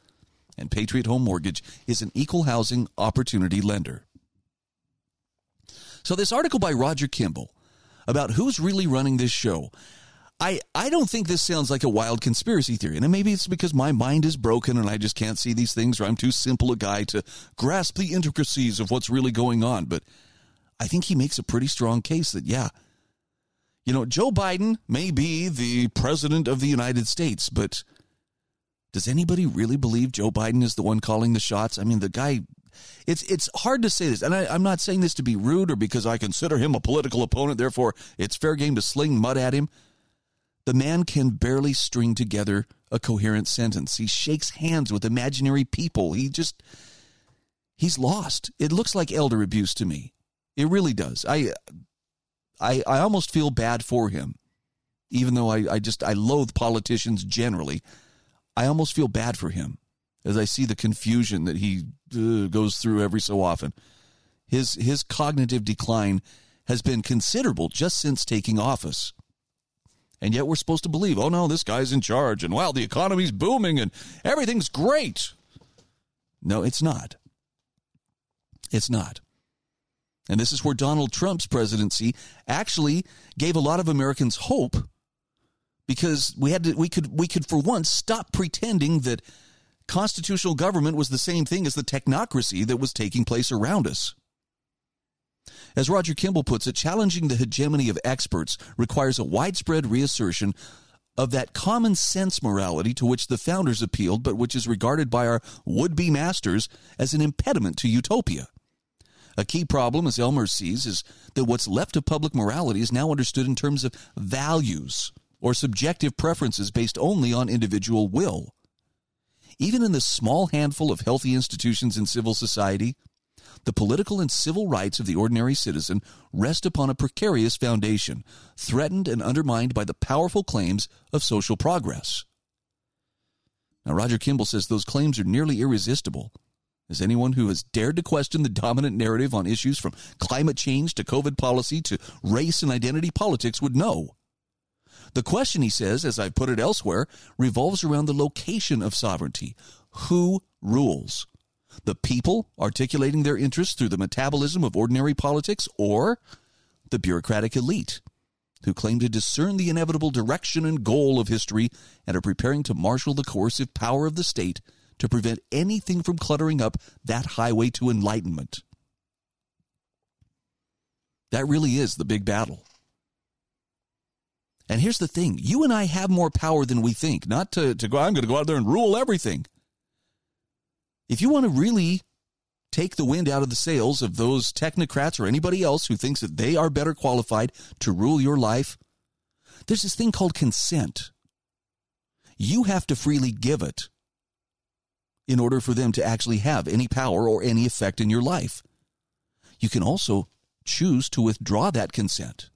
And Patriot Home Mortgage is an equal housing opportunity lender. So, this article by Roger Kimball about who's really running this show. I, I don't think this sounds like a wild conspiracy theory. And maybe it's because my mind is broken and I just can't see these things, or I'm too simple a guy to grasp the intricacies of what's really going on. But I think he makes a pretty strong case that, yeah, you know, Joe Biden may be the president of the United States, but does anybody really believe Joe Biden is the one calling the shots? I mean, the guy it's it's hard to say this, and I, am not saying this to be rude or because I consider him a political opponent. Therefore, it's fair game to sling mud at him. The man can barely string together a coherent sentence. He shakes hands with imaginary people. He just he's lost. It looks like elder abuse to me. It really does. I I I almost feel bad for him. Even though I, I just I loathe politicians generally. I almost feel bad for him as I see the confusion that he uh, goes through every so often. His his cognitive decline has been considerable just since taking office. And yet we're supposed to believe, oh no, this guy's in charge and wow, the economy's booming and everything's great. No, it's not. It's not. And this is where Donald Trump's presidency actually gave a lot of Americans hope because we had to we could we could for once stop pretending that constitutional government was the same thing as the technocracy that was taking place around us. As Roger Kimball puts it, challenging the hegemony of experts requires a widespread reassertion of that common sense morality to which the founders appealed, but which is regarded by our would be masters as an impediment to utopia. A key problem, as Elmer sees, is that what's left of public morality is now understood in terms of values or subjective preferences based only on individual will. Even in the small handful of healthy institutions in civil society, the political and civil rights of the ordinary citizen rest upon a precarious foundation, threatened and undermined by the powerful claims of social progress. Now, Roger Kimball says those claims are nearly irresistible, as anyone who has dared to question the dominant narrative on issues from climate change to COVID policy to race and identity politics would know. The question, he says, as I've put it elsewhere, revolves around the location of sovereignty. Who rules? The people articulating their interests through the metabolism of ordinary politics, or the bureaucratic elite who claim to discern the inevitable direction and goal of history and are preparing to marshal the coercive power of the state to prevent anything from cluttering up that highway to enlightenment. That really is the big battle. And here's the thing you and I have more power than we think, not to, to go, I'm going to go out there and rule everything. If you want to really take the wind out of the sails of those technocrats or anybody else who thinks that they are better qualified to rule your life, there's this thing called consent. You have to freely give it in order for them to actually have any power or any effect in your life. You can also choose to withdraw that consent.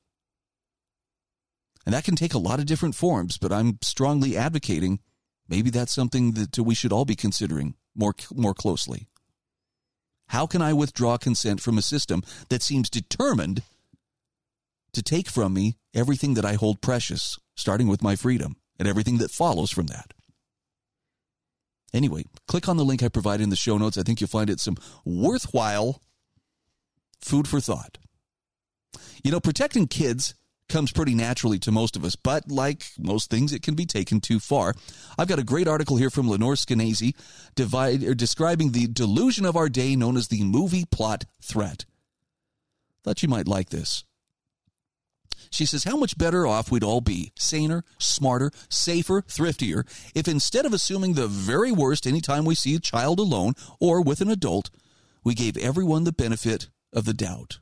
And that can take a lot of different forms, but I'm strongly advocating maybe that's something that we should all be considering more, more closely. How can I withdraw consent from a system that seems determined to take from me everything that I hold precious, starting with my freedom and everything that follows from that? Anyway, click on the link I provided in the show notes. I think you'll find it some worthwhile food for thought. You know, protecting kids comes pretty naturally to most of us, but like most things, it can be taken too far. I've got a great article here from Lenore Skenazy divide, describing the delusion of our day known as the movie plot threat. Thought you might like this. She says, How much better off we'd all be, saner, smarter, safer, thriftier, if instead of assuming the very worst anytime we see a child alone or with an adult, we gave everyone the benefit of the doubt.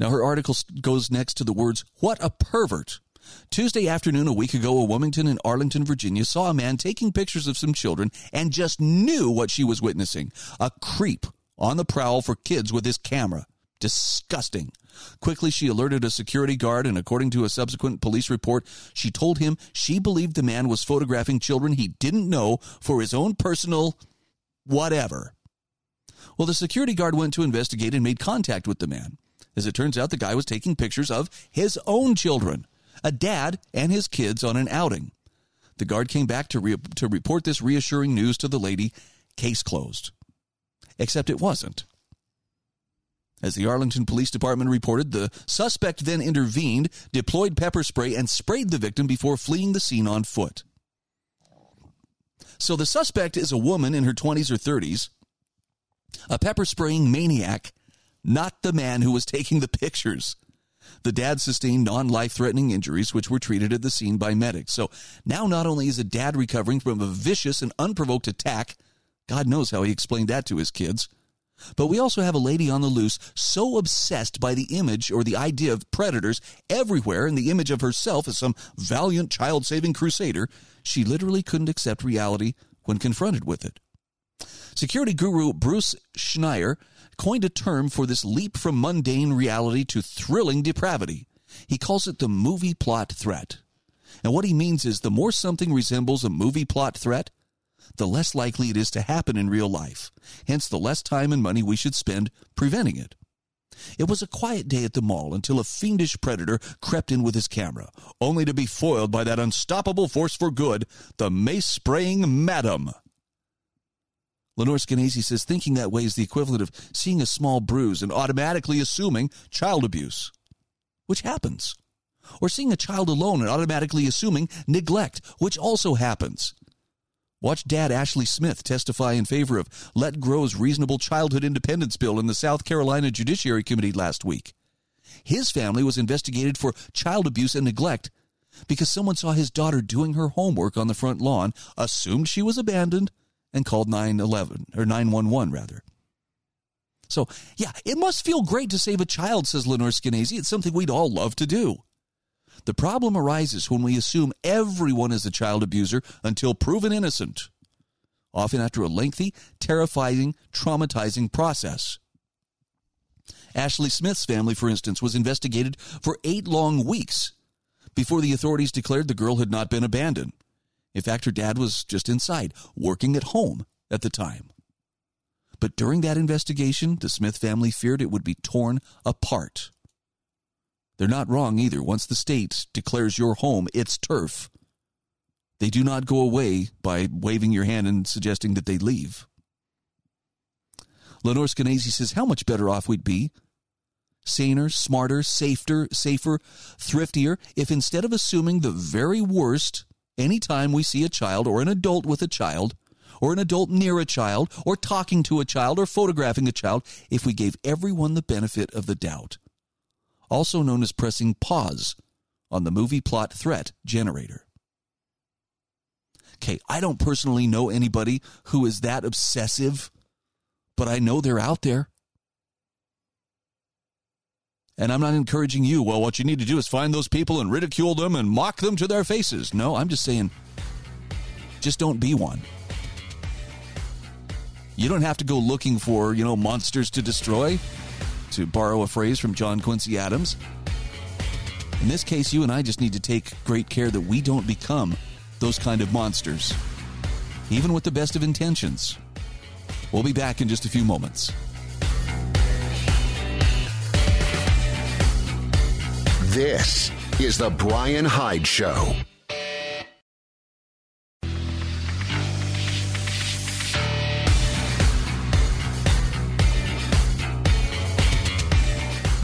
Now, her article goes next to the words, What a pervert. Tuesday afternoon, a week ago, a Wilmington in Arlington, Virginia, saw a man taking pictures of some children and just knew what she was witnessing a creep on the prowl for kids with his camera. Disgusting. Quickly, she alerted a security guard, and according to a subsequent police report, she told him she believed the man was photographing children he didn't know for his own personal whatever. Well, the security guard went to investigate and made contact with the man. As it turns out, the guy was taking pictures of his own children, a dad and his kids on an outing. The guard came back to, re- to report this reassuring news to the lady case closed. Except it wasn't. As the Arlington Police Department reported, the suspect then intervened, deployed pepper spray, and sprayed the victim before fleeing the scene on foot. So the suspect is a woman in her 20s or 30s, a pepper spraying maniac, not the man who was taking the pictures. The dad sustained non life threatening injuries, which were treated at the scene by medics. So now not only is a dad recovering from a vicious and unprovoked attack, God knows how he explained that to his kids. But we also have a lady on the loose so obsessed by the image or the idea of predators everywhere and the image of herself as some valiant child saving crusader, she literally couldn't accept reality when confronted with it. Security guru Bruce Schneier coined a term for this leap from mundane reality to thrilling depravity. He calls it the movie plot threat. And what he means is the more something resembles a movie plot threat, the less likely it is to happen in real life. Hence, the less time and money we should spend preventing it. It was a quiet day at the mall until a fiendish predator crept in with his camera, only to be foiled by that unstoppable force for good, the mace spraying madam. Lenore Skenazy says thinking that way is the equivalent of seeing a small bruise and automatically assuming child abuse, which happens. Or seeing a child alone and automatically assuming neglect, which also happens. Watch Dad Ashley Smith testify in favor of Let Grow's Reasonable Childhood Independence Bill in the South Carolina Judiciary Committee last week. His family was investigated for child abuse and neglect because someone saw his daughter doing her homework on the front lawn, assumed she was abandoned, and called 911 or 911 rather. So, yeah, it must feel great to save a child, says Lenore Skenazy. It's something we'd all love to do. The problem arises when we assume everyone is a child abuser until proven innocent, often after a lengthy, terrifying, traumatizing process. Ashley Smith's family, for instance, was investigated for eight long weeks before the authorities declared the girl had not been abandoned. In fact, her dad was just inside, working at home at the time. But during that investigation, the Smith family feared it would be torn apart. They're not wrong either. Once the state declares your home its turf, they do not go away by waving your hand and suggesting that they leave. Lenore Skenazy says how much better off we'd be saner, smarter, safer, safer, thriftier if instead of assuming the very worst anytime we see a child or an adult with a child, or an adult near a child, or talking to a child, or photographing a child, if we gave everyone the benefit of the doubt. Also known as pressing pause on the movie plot threat generator. Okay, I don't personally know anybody who is that obsessive, but I know they're out there. And I'm not encouraging you, well, what you need to do is find those people and ridicule them and mock them to their faces. No, I'm just saying, just don't be one. You don't have to go looking for, you know, monsters to destroy, to borrow a phrase from John Quincy Adams. In this case, you and I just need to take great care that we don't become those kind of monsters, even with the best of intentions. We'll be back in just a few moments. This is The Bryan Hyde Show.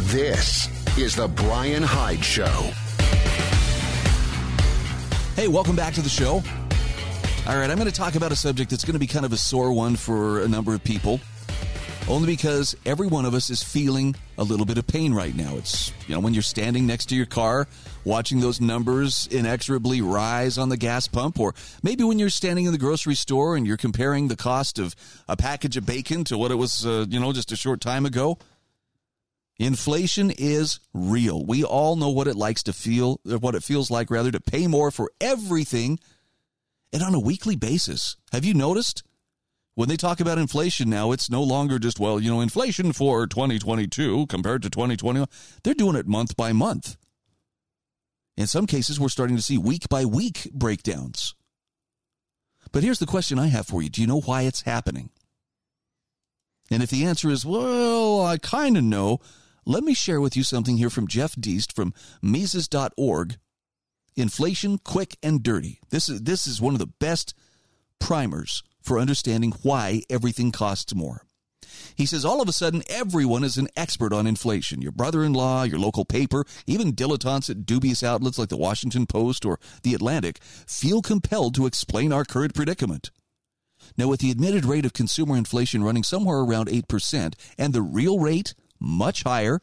This is The Bryan Hyde Show. Hey, welcome back to the show. All right, I'm going to talk about a subject that's going to be kind of a sore one for a number of people only because every one of us is feeling a little bit of pain right now. It's, you know, when you're standing next to your car, watching those numbers inexorably rise on the gas pump, or maybe when you're standing in the grocery store and you're comparing the cost of a package of bacon to what it was, uh, you know, just a short time ago. Inflation is real. We all know what it likes to feel, what it feels like rather to pay more for everything and on a weekly basis. Have you noticed? When they talk about inflation now, it's no longer just, well, you know, inflation for 2022 compared to 2021. They're doing it month by month. In some cases, we're starting to see week by week breakdowns. But here's the question I have for you Do you know why it's happening? And if the answer is, well, I kind of know, let me share with you something here from Jeff Deist from Mises.org. Inflation, quick and dirty. This is, this is one of the best primers for understanding why everything costs more. He says all of a sudden everyone is an expert on inflation. Your brother in law, your local paper, even dilettantes at dubious outlets like the Washington Post or the Atlantic feel compelled to explain our current predicament. Now, with the admitted rate of consumer inflation running somewhere around 8% and the real rate much higher,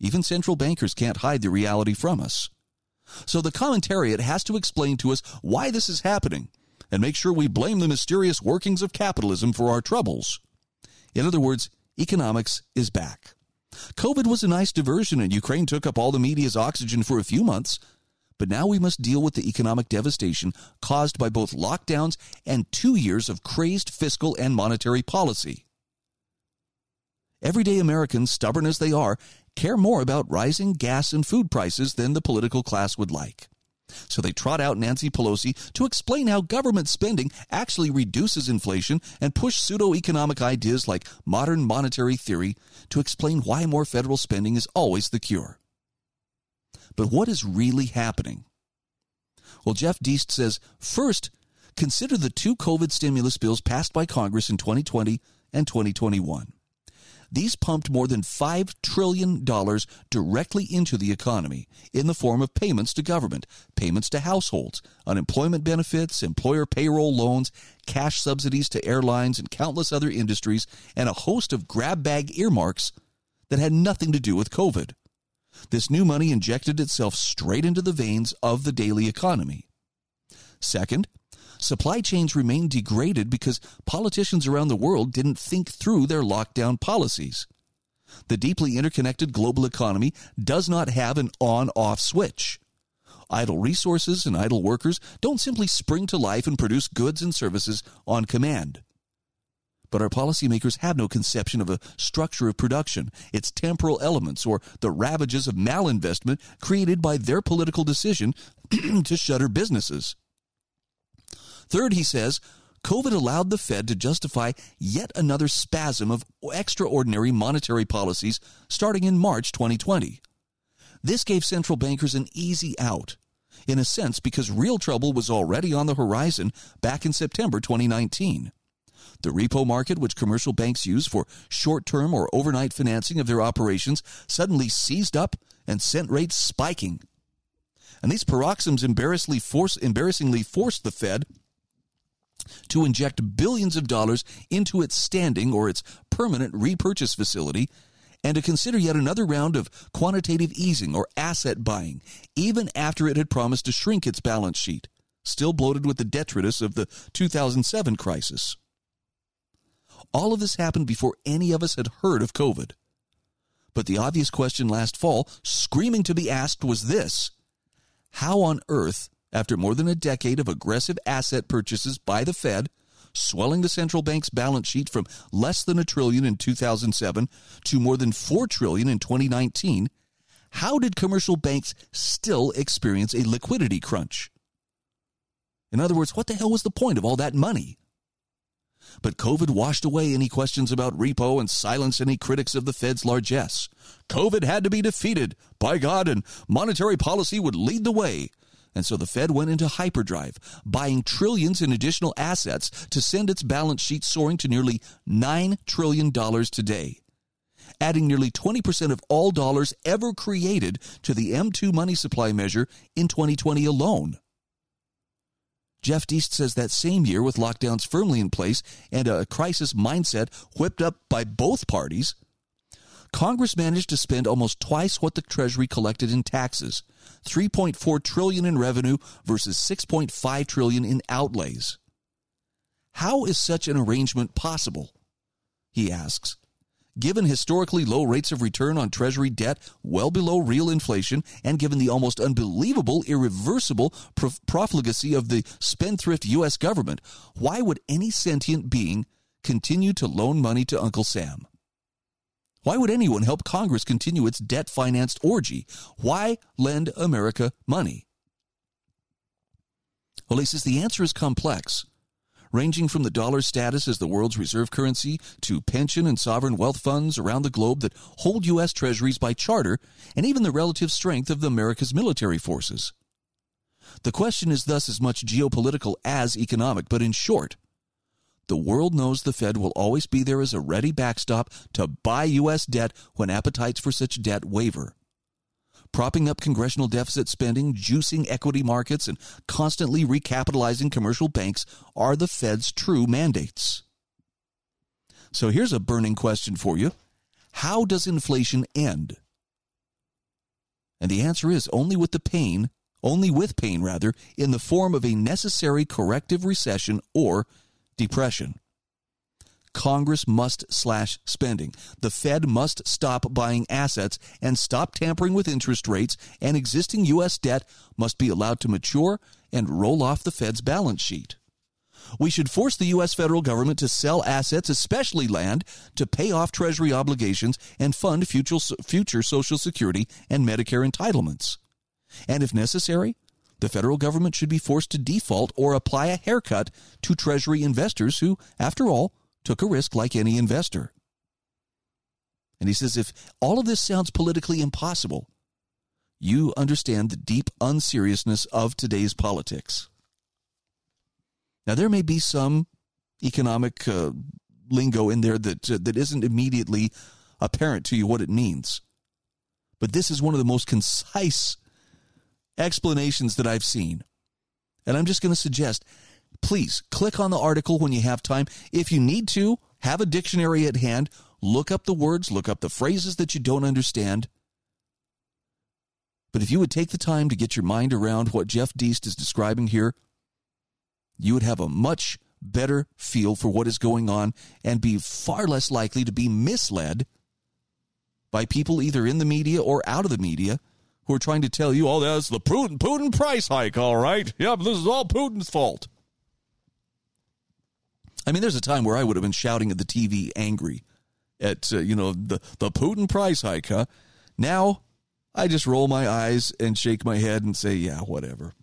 even central bankers can't hide the reality from us. So the commentariat has to explain to us why this is happening and make sure we blame the mysterious workings of capitalism for our troubles. In other words, economics is back. COVID was a nice diversion and Ukraine took up all the media's oxygen for a few months, but now we must deal with the economic devastation caused by both lockdowns and two years of crazed fiscal and monetary policy. Everyday Americans, stubborn as they are, care more about rising gas and food prices than the political class would like. So they trot out Nancy Pelosi to explain how government spending actually reduces inflation and push pseudo economic ideas like modern monetary theory to explain why more federal spending is always the cure. But what is really happening? Well, Jeff Deist says first, consider the two COVID stimulus bills passed by Congress in 2020 and 2021. These pumped more than $5 trillion directly into the economy in the form of payments to government, payments to households, unemployment benefits, employer payroll loans, cash subsidies to airlines, and countless other industries, and a host of grab bag earmarks that had nothing to do with COVID. This new money injected itself straight into the veins of the daily economy. Second, supply chains remain degraded because politicians around the world didn't think through their lockdown policies. The deeply interconnected global economy does not have an on off switch. Idle resources and idle workers don't simply spring to life and produce goods and services on command. But our policymakers have no conception of a structure of production, its temporal elements, or the ravages of malinvestment created by their political decision to shutter businesses. Third, he says, COVID allowed the Fed to justify yet another spasm of extraordinary monetary policies starting in March 2020. This gave central bankers an easy out, in a sense, because real trouble was already on the horizon back in September 2019. The repo market, which commercial banks use for short term or overnight financing of their operations, suddenly seized up and sent rates spiking. And these paroxysms embarrassingly, force, embarrassingly forced the Fed to inject billions of dollars into its standing or its permanent repurchase facility and to consider yet another round of quantitative easing or asset buying, even after it had promised to shrink its balance sheet, still bloated with the detritus of the 2007 crisis. All of this happened before any of us had heard of COVID. But the obvious question last fall, screaming to be asked, was this How on earth after more than a decade of aggressive asset purchases by the Fed, swelling the central bank's balance sheet from less than a trillion in 2007 to more than 4 trillion in 2019, how did commercial banks still experience a liquidity crunch? In other words, what the hell was the point of all that money? But COVID washed away any questions about repo and silenced any critics of the Fed's largesse. COVID had to be defeated, by God, and monetary policy would lead the way. And so the Fed went into hyperdrive, buying trillions in additional assets to send its balance sheet soaring to nearly $9 trillion today, adding nearly 20% of all dollars ever created to the M2 money supply measure in 2020 alone. Jeff Deist says that same year, with lockdowns firmly in place and a crisis mindset whipped up by both parties, Congress managed to spend almost twice what the Treasury collected in taxes, 3.4 trillion in revenue versus 6.5 trillion in outlays. How is such an arrangement possible? He asks. Given historically low rates of return on Treasury debt well below real inflation, and given the almost unbelievable, irreversible profligacy of the spendthrift U.S. government, why would any sentient being continue to loan money to Uncle Sam? Why would anyone help Congress continue its debt financed orgy? Why lend America money? Well, he says the answer is complex, ranging from the dollar's status as the world's reserve currency to pension and sovereign wealth funds around the globe that hold U.S. treasuries by charter, and even the relative strength of America's military forces. The question is thus as much geopolitical as economic, but in short, the world knows the Fed will always be there as a ready backstop to buy U.S. debt when appetites for such debt waver. Propping up congressional deficit spending, juicing equity markets, and constantly recapitalizing commercial banks are the Fed's true mandates. So here's a burning question for you How does inflation end? And the answer is only with the pain, only with pain rather, in the form of a necessary corrective recession or depression. Congress must slash spending. The Fed must stop buying assets and stop tampering with interest rates, and existing U.S. debt must be allowed to mature and roll off the Fed's balance sheet. We should force the U.S. federal government to sell assets, especially land, to pay off Treasury obligations and fund future, future Social Security and Medicare entitlements. And if necessary, the federal government should be forced to default or apply a haircut to Treasury investors who, after all, took a risk like any investor. And he says if all of this sounds politically impossible, you understand the deep unseriousness of today's politics. Now, there may be some economic uh, lingo in there that, uh, that isn't immediately apparent to you what it means. But this is one of the most concise explanations that I've seen. And I'm just going to suggest please click on the article when you have time. If you need to, have a dictionary at hand, look up the words, look up the phrases that you don't understand. But if you would take the time to get your mind around what Jeff Deist is describing here, you would have a much better feel for what is going on and be far less likely to be misled by people either in the media or out of the media who are trying to tell you, oh, that's the Putin, Putin price hike, all right. Yep, this is all Putin's fault. I mean, there's a time where I would have been shouting at the TV angry at, uh, you know, the, the Putin price hike, huh? Now I just roll my eyes and shake my head and say, yeah, whatever.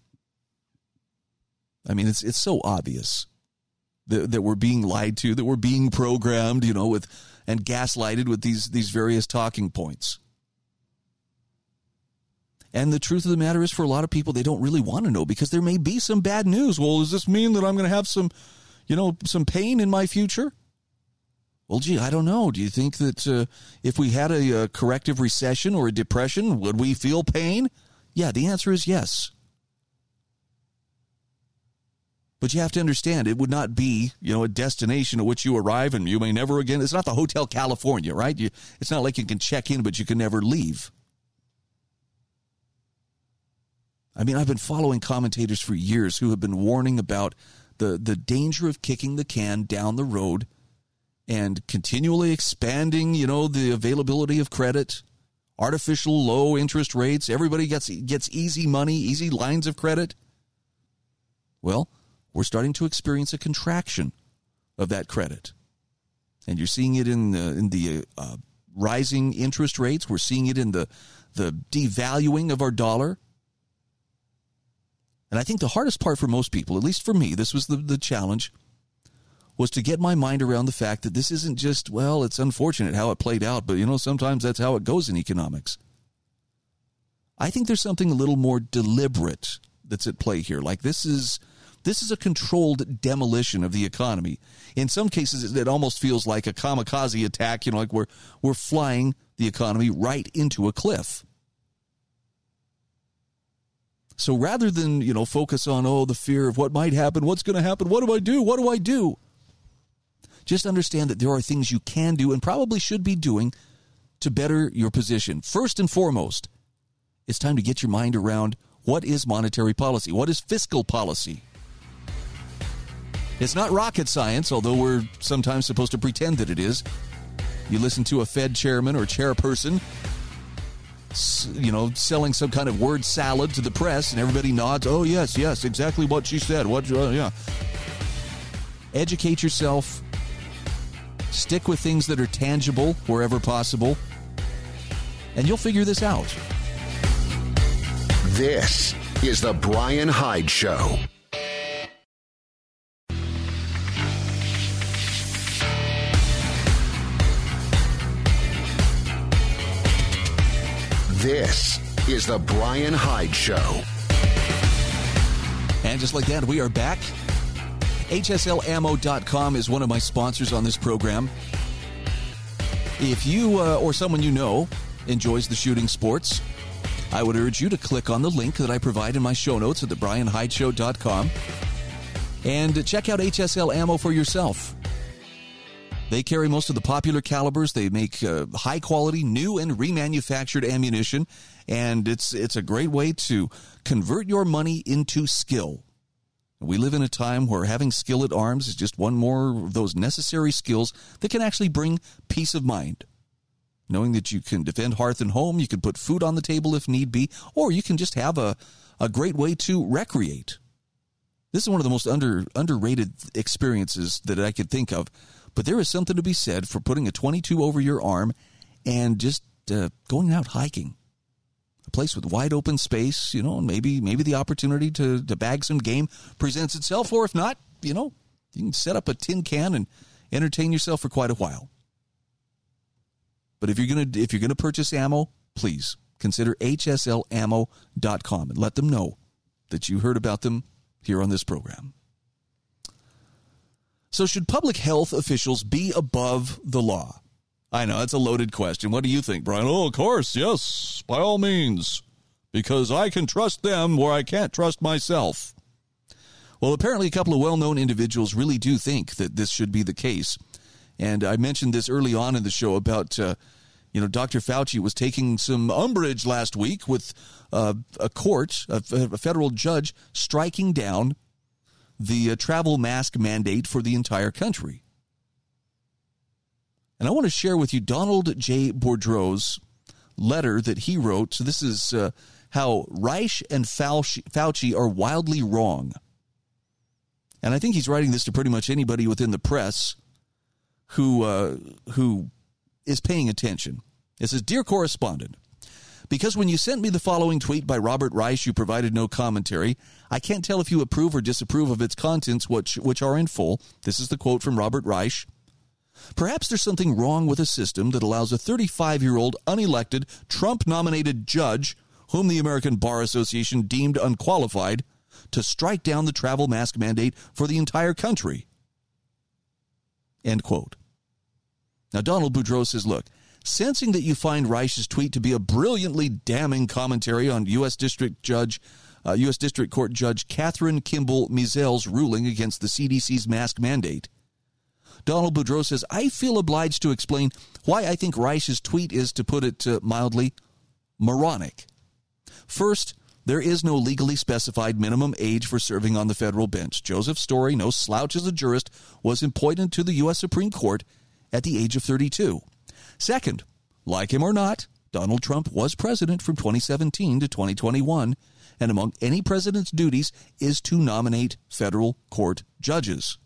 I mean, it's, it's so obvious that, that we're being lied to, that we're being programmed, you know, with, and gaslighted with these, these various talking points. And the truth of the matter is, for a lot of people, they don't really want to know because there may be some bad news. Well, does this mean that I'm going to have some, you know, some pain in my future? Well, gee, I don't know. Do you think that uh, if we had a, a corrective recession or a depression, would we feel pain? Yeah, the answer is yes. But you have to understand, it would not be, you know, a destination at which you arrive and you may never again. It's not the Hotel California, right? You, it's not like you can check in, but you can never leave. I mean, I've been following commentators for years who have been warning about the, the danger of kicking the can down the road and continually expanding, you know, the availability of credit, artificial low interest rates. Everybody gets gets easy money, easy lines of credit. Well, we're starting to experience a contraction of that credit, and you're seeing it in the in the uh, rising interest rates. We're seeing it in the the devaluing of our dollar. And I think the hardest part for most people, at least for me, this was the, the challenge, was to get my mind around the fact that this isn't just, well, it's unfortunate how it played out, but you know, sometimes that's how it goes in economics. I think there's something a little more deliberate that's at play here. Like this is this is a controlled demolition of the economy. In some cases, it almost feels like a kamikaze attack. You know, like we're we're flying the economy right into a cliff. So rather than, you know, focus on, oh, the fear of what might happen, what's going to happen, what do I do, what do I do? Just understand that there are things you can do and probably should be doing to better your position. First and foremost, it's time to get your mind around what is monetary policy? What is fiscal policy? It's not rocket science, although we're sometimes supposed to pretend that it is. You listen to a Fed chairman or chairperson you know, selling some kind of word salad to the press, and everybody nods. Oh, yes, yes, exactly what she said. What? Uh, yeah. Educate yourself. Stick with things that are tangible wherever possible, and you'll figure this out. This is the Bryan Hyde Show. This is the Bryan Hyde Show. And just like that, we are back. HSLammo.com is one of my sponsors on this program. If you uh, or someone you know enjoys the shooting sports, I would urge you to click on the link that I provide in my show notes at thebryanhydeshow.com and check out HSL Ammo for yourself. They carry most of the popular calibers. They make uh, high quality, new and remanufactured ammunition, and it's it's a great way to convert your money into skill. We live in a time where having skill at arms is just one more of those necessary skills that can actually bring peace of mind. Knowing that you can defend hearth and home, you can put food on the table if need be, or you can just have a, a great way to recreate. This is one of the most under underrated experiences that I could think of, but there is something to be said for putting a 22 over your arm and just uh, going out hiking a place with wide open space, you know, and maybe maybe the opportunity to, to bag some game presents itself, or if not, you know, you can set up a tin can and entertain yourself for quite a while. But if you're gonna if you're gonna purchase ammo, please consider hslammo.com and let them know that you heard about them here on this program. So should public health officials be above the law? I know it's a loaded question. What do you think, Bryan? Oh, of course, yes, by all means, because I can trust them where I can't trust myself. Well, apparently, a couple of well known individuals really do think that this should be the case. And I mentioned this early on in the show about, uh, you know, Dr. Fauci was taking some umbrage last week with uh, a court, a, a, federal judge, striking down the uh, travel mask mandate for the entire country. And I want to share with you Donald J. Boudreaux's letter that he wrote. So this is uh, how Reich and Fauci, Fauci are wildly wrong. And I think he's writing this to pretty much anybody within the press who uh, who is paying attention. It says, "Dear correspondent." Because when you sent me the following tweet by Robert Reich, you provided no commentary. I can't tell if you approve or disapprove of its contents, which, which are in full. This is the quote from Robert Reich. Perhaps there's something wrong with a system that allows a 35 year old unelected, Trump nominated judge, whom the American Bar Association deemed unqualified, to strike down the travel mask mandate for the entire country. End quote. Now, Donald Boudreaux says, look, sensing that you find Reich's tweet to be a brilliantly damning commentary on U.S. District Judge, uh, U.S. District Court Judge Catherine Kimball Mizelle's ruling against the CDC's mask mandate, Donald Boudreaux says, I feel obliged to explain why I think Reich's tweet is, to put it uh, mildly, moronic. First, there is no legally specified minimum age for serving on the federal bench. Joseph Story, no slouch as a jurist, was appointed to the U.S. Supreme Court at the age of 32. Second, like him or not, Donald Trump was president from 2017 to 2021, and among any president's duties is to nominate federal court judges.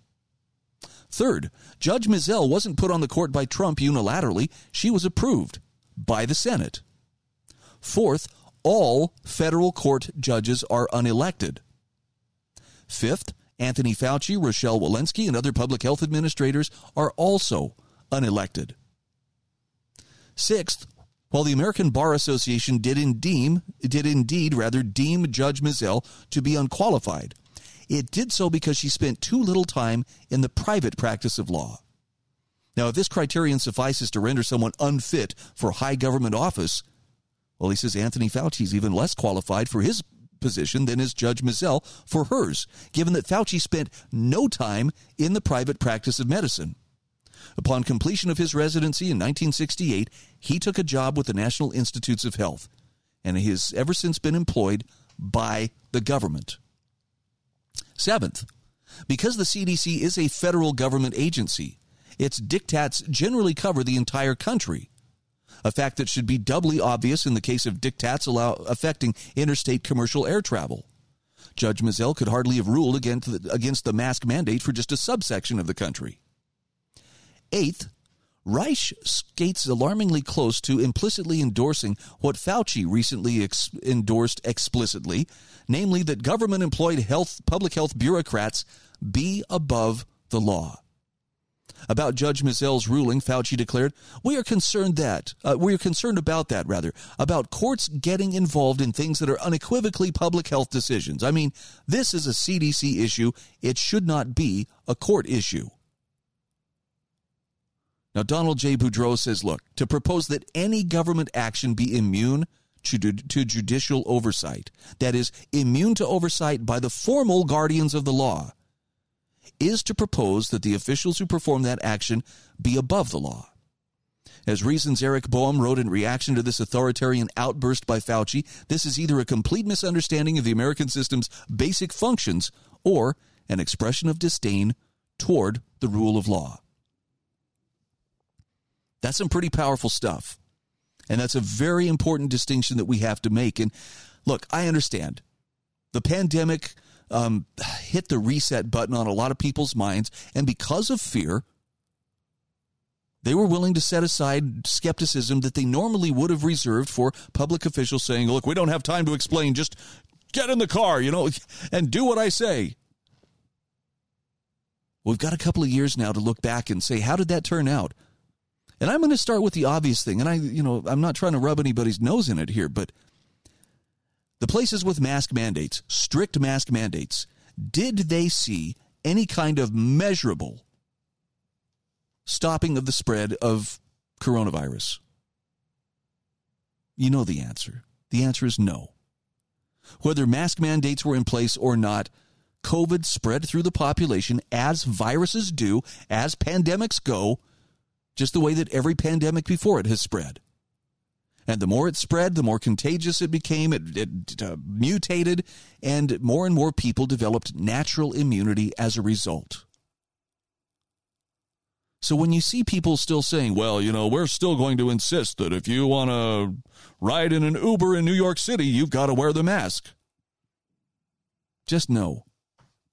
Third, Judge Mizelle wasn't put on the court by Trump unilaterally, she was approved by the Senate. Fourth, all federal court judges are unelected. Fifth, Anthony Fauci, Rochelle Walensky, and other public health administrators are also unelected. Sixth, while the American Bar Association did indeed, did indeed rather deem Judge Mizelle to be unqualified, it did so because she spent too little time in the private practice of law. Now, if this criterion suffices to render someone unfit for high government office, well, he says Anthony Fauci is even less qualified for his position than is Judge Mizelle for hers, given that Fauci spent no time in the private practice of medicine. Upon completion of his residency in 1968, he took a job with the National Institutes of Health, and he has ever since been employed by the government. Seventh, because the CDC is a federal government agency, its diktats generally cover the entire country. A fact that should be doubly obvious in the case of diktats allow, affecting interstate commercial air travel. Judge Mizelle could hardly have ruled against the, against the mask mandate for just a subsection of the country. Eighth, Reich skates alarmingly close to implicitly endorsing what Fauci recently ex- endorsed explicitly, namely that government employed health public health bureaucrats be above the law. About Judge Mizelle's ruling, Fauci declared, "We are concerned that uh, we are concerned about that rather about courts getting involved in things that are unequivocally public health decisions. I mean, this is a CDC issue; it should not be a court issue." Now, Donald J. Boudreaux says, "Look, to propose that any government action be immune." To, to judicial oversight, that is, immune to oversight by the formal guardians of the law, is to propose that the officials who perform that action be above the law. As Reason's Eric Boehm wrote in reaction to this authoritarian outburst by Fauci, this is either a complete misunderstanding of the American system's basic functions or an expression of disdain toward the rule of law. That's some pretty powerful stuff. And that's a very important distinction that we have to make. And look, I understand the pandemic um, hit the reset button on a lot of people's minds. And because of fear, they were willing to set aside skepticism that they normally would have reserved for public officials saying, look, we don't have time to explain. Just get in the car, you know, and do what I say. We've got a couple of years now to look back and say, how did that turn out? And I'm going to start with the obvious thing. And I, you know, I'm not trying to rub anybody's nose in it here, but the places with mask mandates, strict mask mandates, did they see any kind of measurable stopping of the spread of coronavirus? You know the answer. The answer is no. Whether mask mandates were in place or not, COVID spread through the population as viruses do, as pandemics go, just the way that every pandemic before it has spread. And the more it spread, the more contagious it became. It, it uh, mutated, and more and more people developed natural immunity as a result. So when you see people still saying, well, you know, we're still going to insist that if you want to ride in an Uber in New York City, you've got to wear the mask. Just know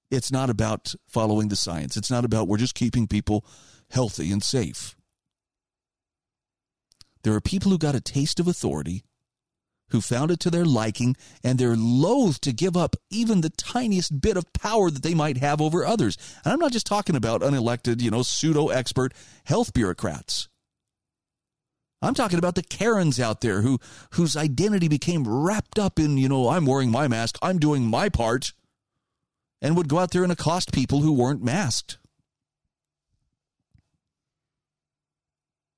it's not about following the science. It's not about we're just keeping people healthy and safe. There are people who got a taste of authority, who found it to their liking, and they're loath to give up even the tiniest bit of power that they might have over others. And I'm not just talking about unelected, you know, pseudo expert health bureaucrats. I'm talking about the Karens out there who whose identity became wrapped up in, you know, I'm wearing my mask, I'm doing my part, and would go out there and accost people who weren't masked.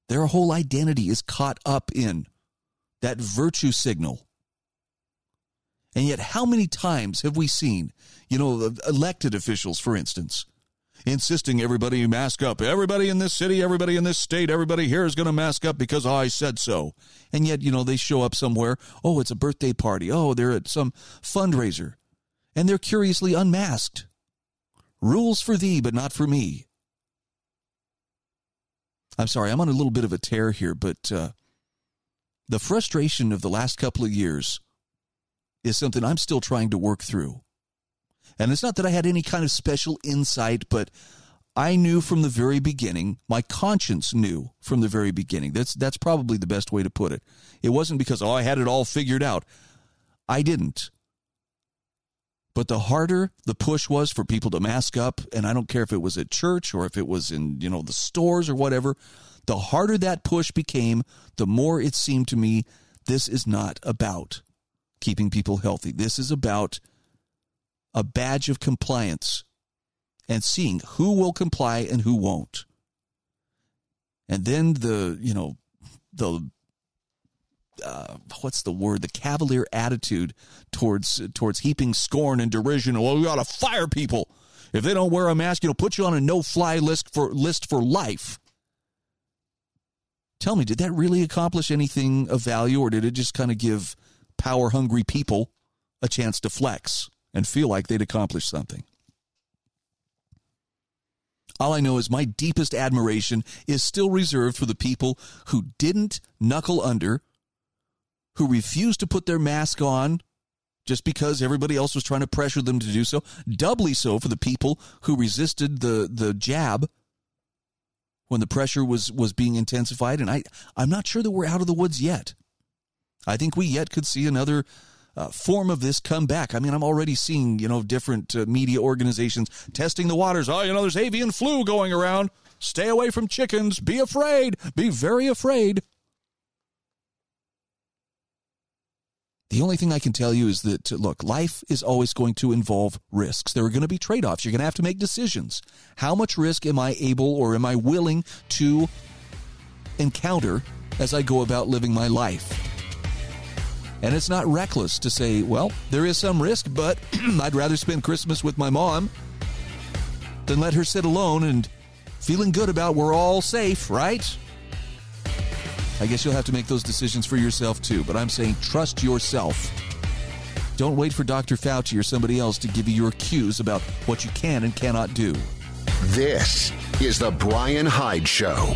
Their whole identity is caught up in that virtue signal. And yet, how many times have we seen, you know, elected officials, for instance, insisting everybody mask up? Everybody in this city, everybody in this state, everybody here is going to mask up because I said so. And yet, you know, they show up somewhere. Oh, it's a birthday party. Oh, they're at some fundraiser. And they're curiously unmasked. Rules for thee, but not for me. I'm sorry, I'm on a little bit of a tear here, but uh, the frustration of the last couple of years is something I'm still trying to work through. And it's not that I had any kind of special insight, but I knew from the very beginning, my conscience knew from the very beginning. That's that's probably the best way to put it. It wasn't because oh I had it all figured out. I didn't. But the harder the push was for people to mask up, and I don't care if it was at church or if it was in, you know, the stores or whatever, the harder that push became, the more it seemed to me this is not about keeping people healthy. This is about a badge of compliance and seeing who will comply and who won't. And then the, you know, the uh, what's the word? The cavalier attitude towards towards heaping scorn and derision. Well, we ought to fire people if they don't wear a mask. You know, put you on a no-fly list for list for life. Tell me, did that really accomplish anything of value, or did it just kind of give power-hungry people a chance to flex and feel like they'd accomplished something? All I know is my deepest admiration is still reserved for the people who didn't knuckle under who refused to put their mask on just because everybody else was trying to pressure them to do so. Doubly so for the people who resisted the, the jab when the pressure was, was being intensified. And I, I'm not sure that we're out of the woods yet. I think we yet could see another uh, form of this come back. I mean, I'm already seeing, you know, different uh, media organizations testing the waters. Oh, you know, there's avian flu going around. stay away from chickens, be afraid, be very afraid. The only thing I can tell you is that, look, life is always going to involve risks. There are going to be trade offs. You're going to have to make decisions. How much risk am I able or am I willing to encounter as I go about living my life? And it's not reckless to say, well, there is some risk, but I'd rather spend Christmas with my mom than let her sit alone and feeling good about we're all safe, right? I guess you'll have to make those decisions for yourself too, but I'm saying trust yourself. Don't wait for Dr. Fauci or somebody else to give you your cues about what you can and cannot do. This is The Bryan Hyde Show.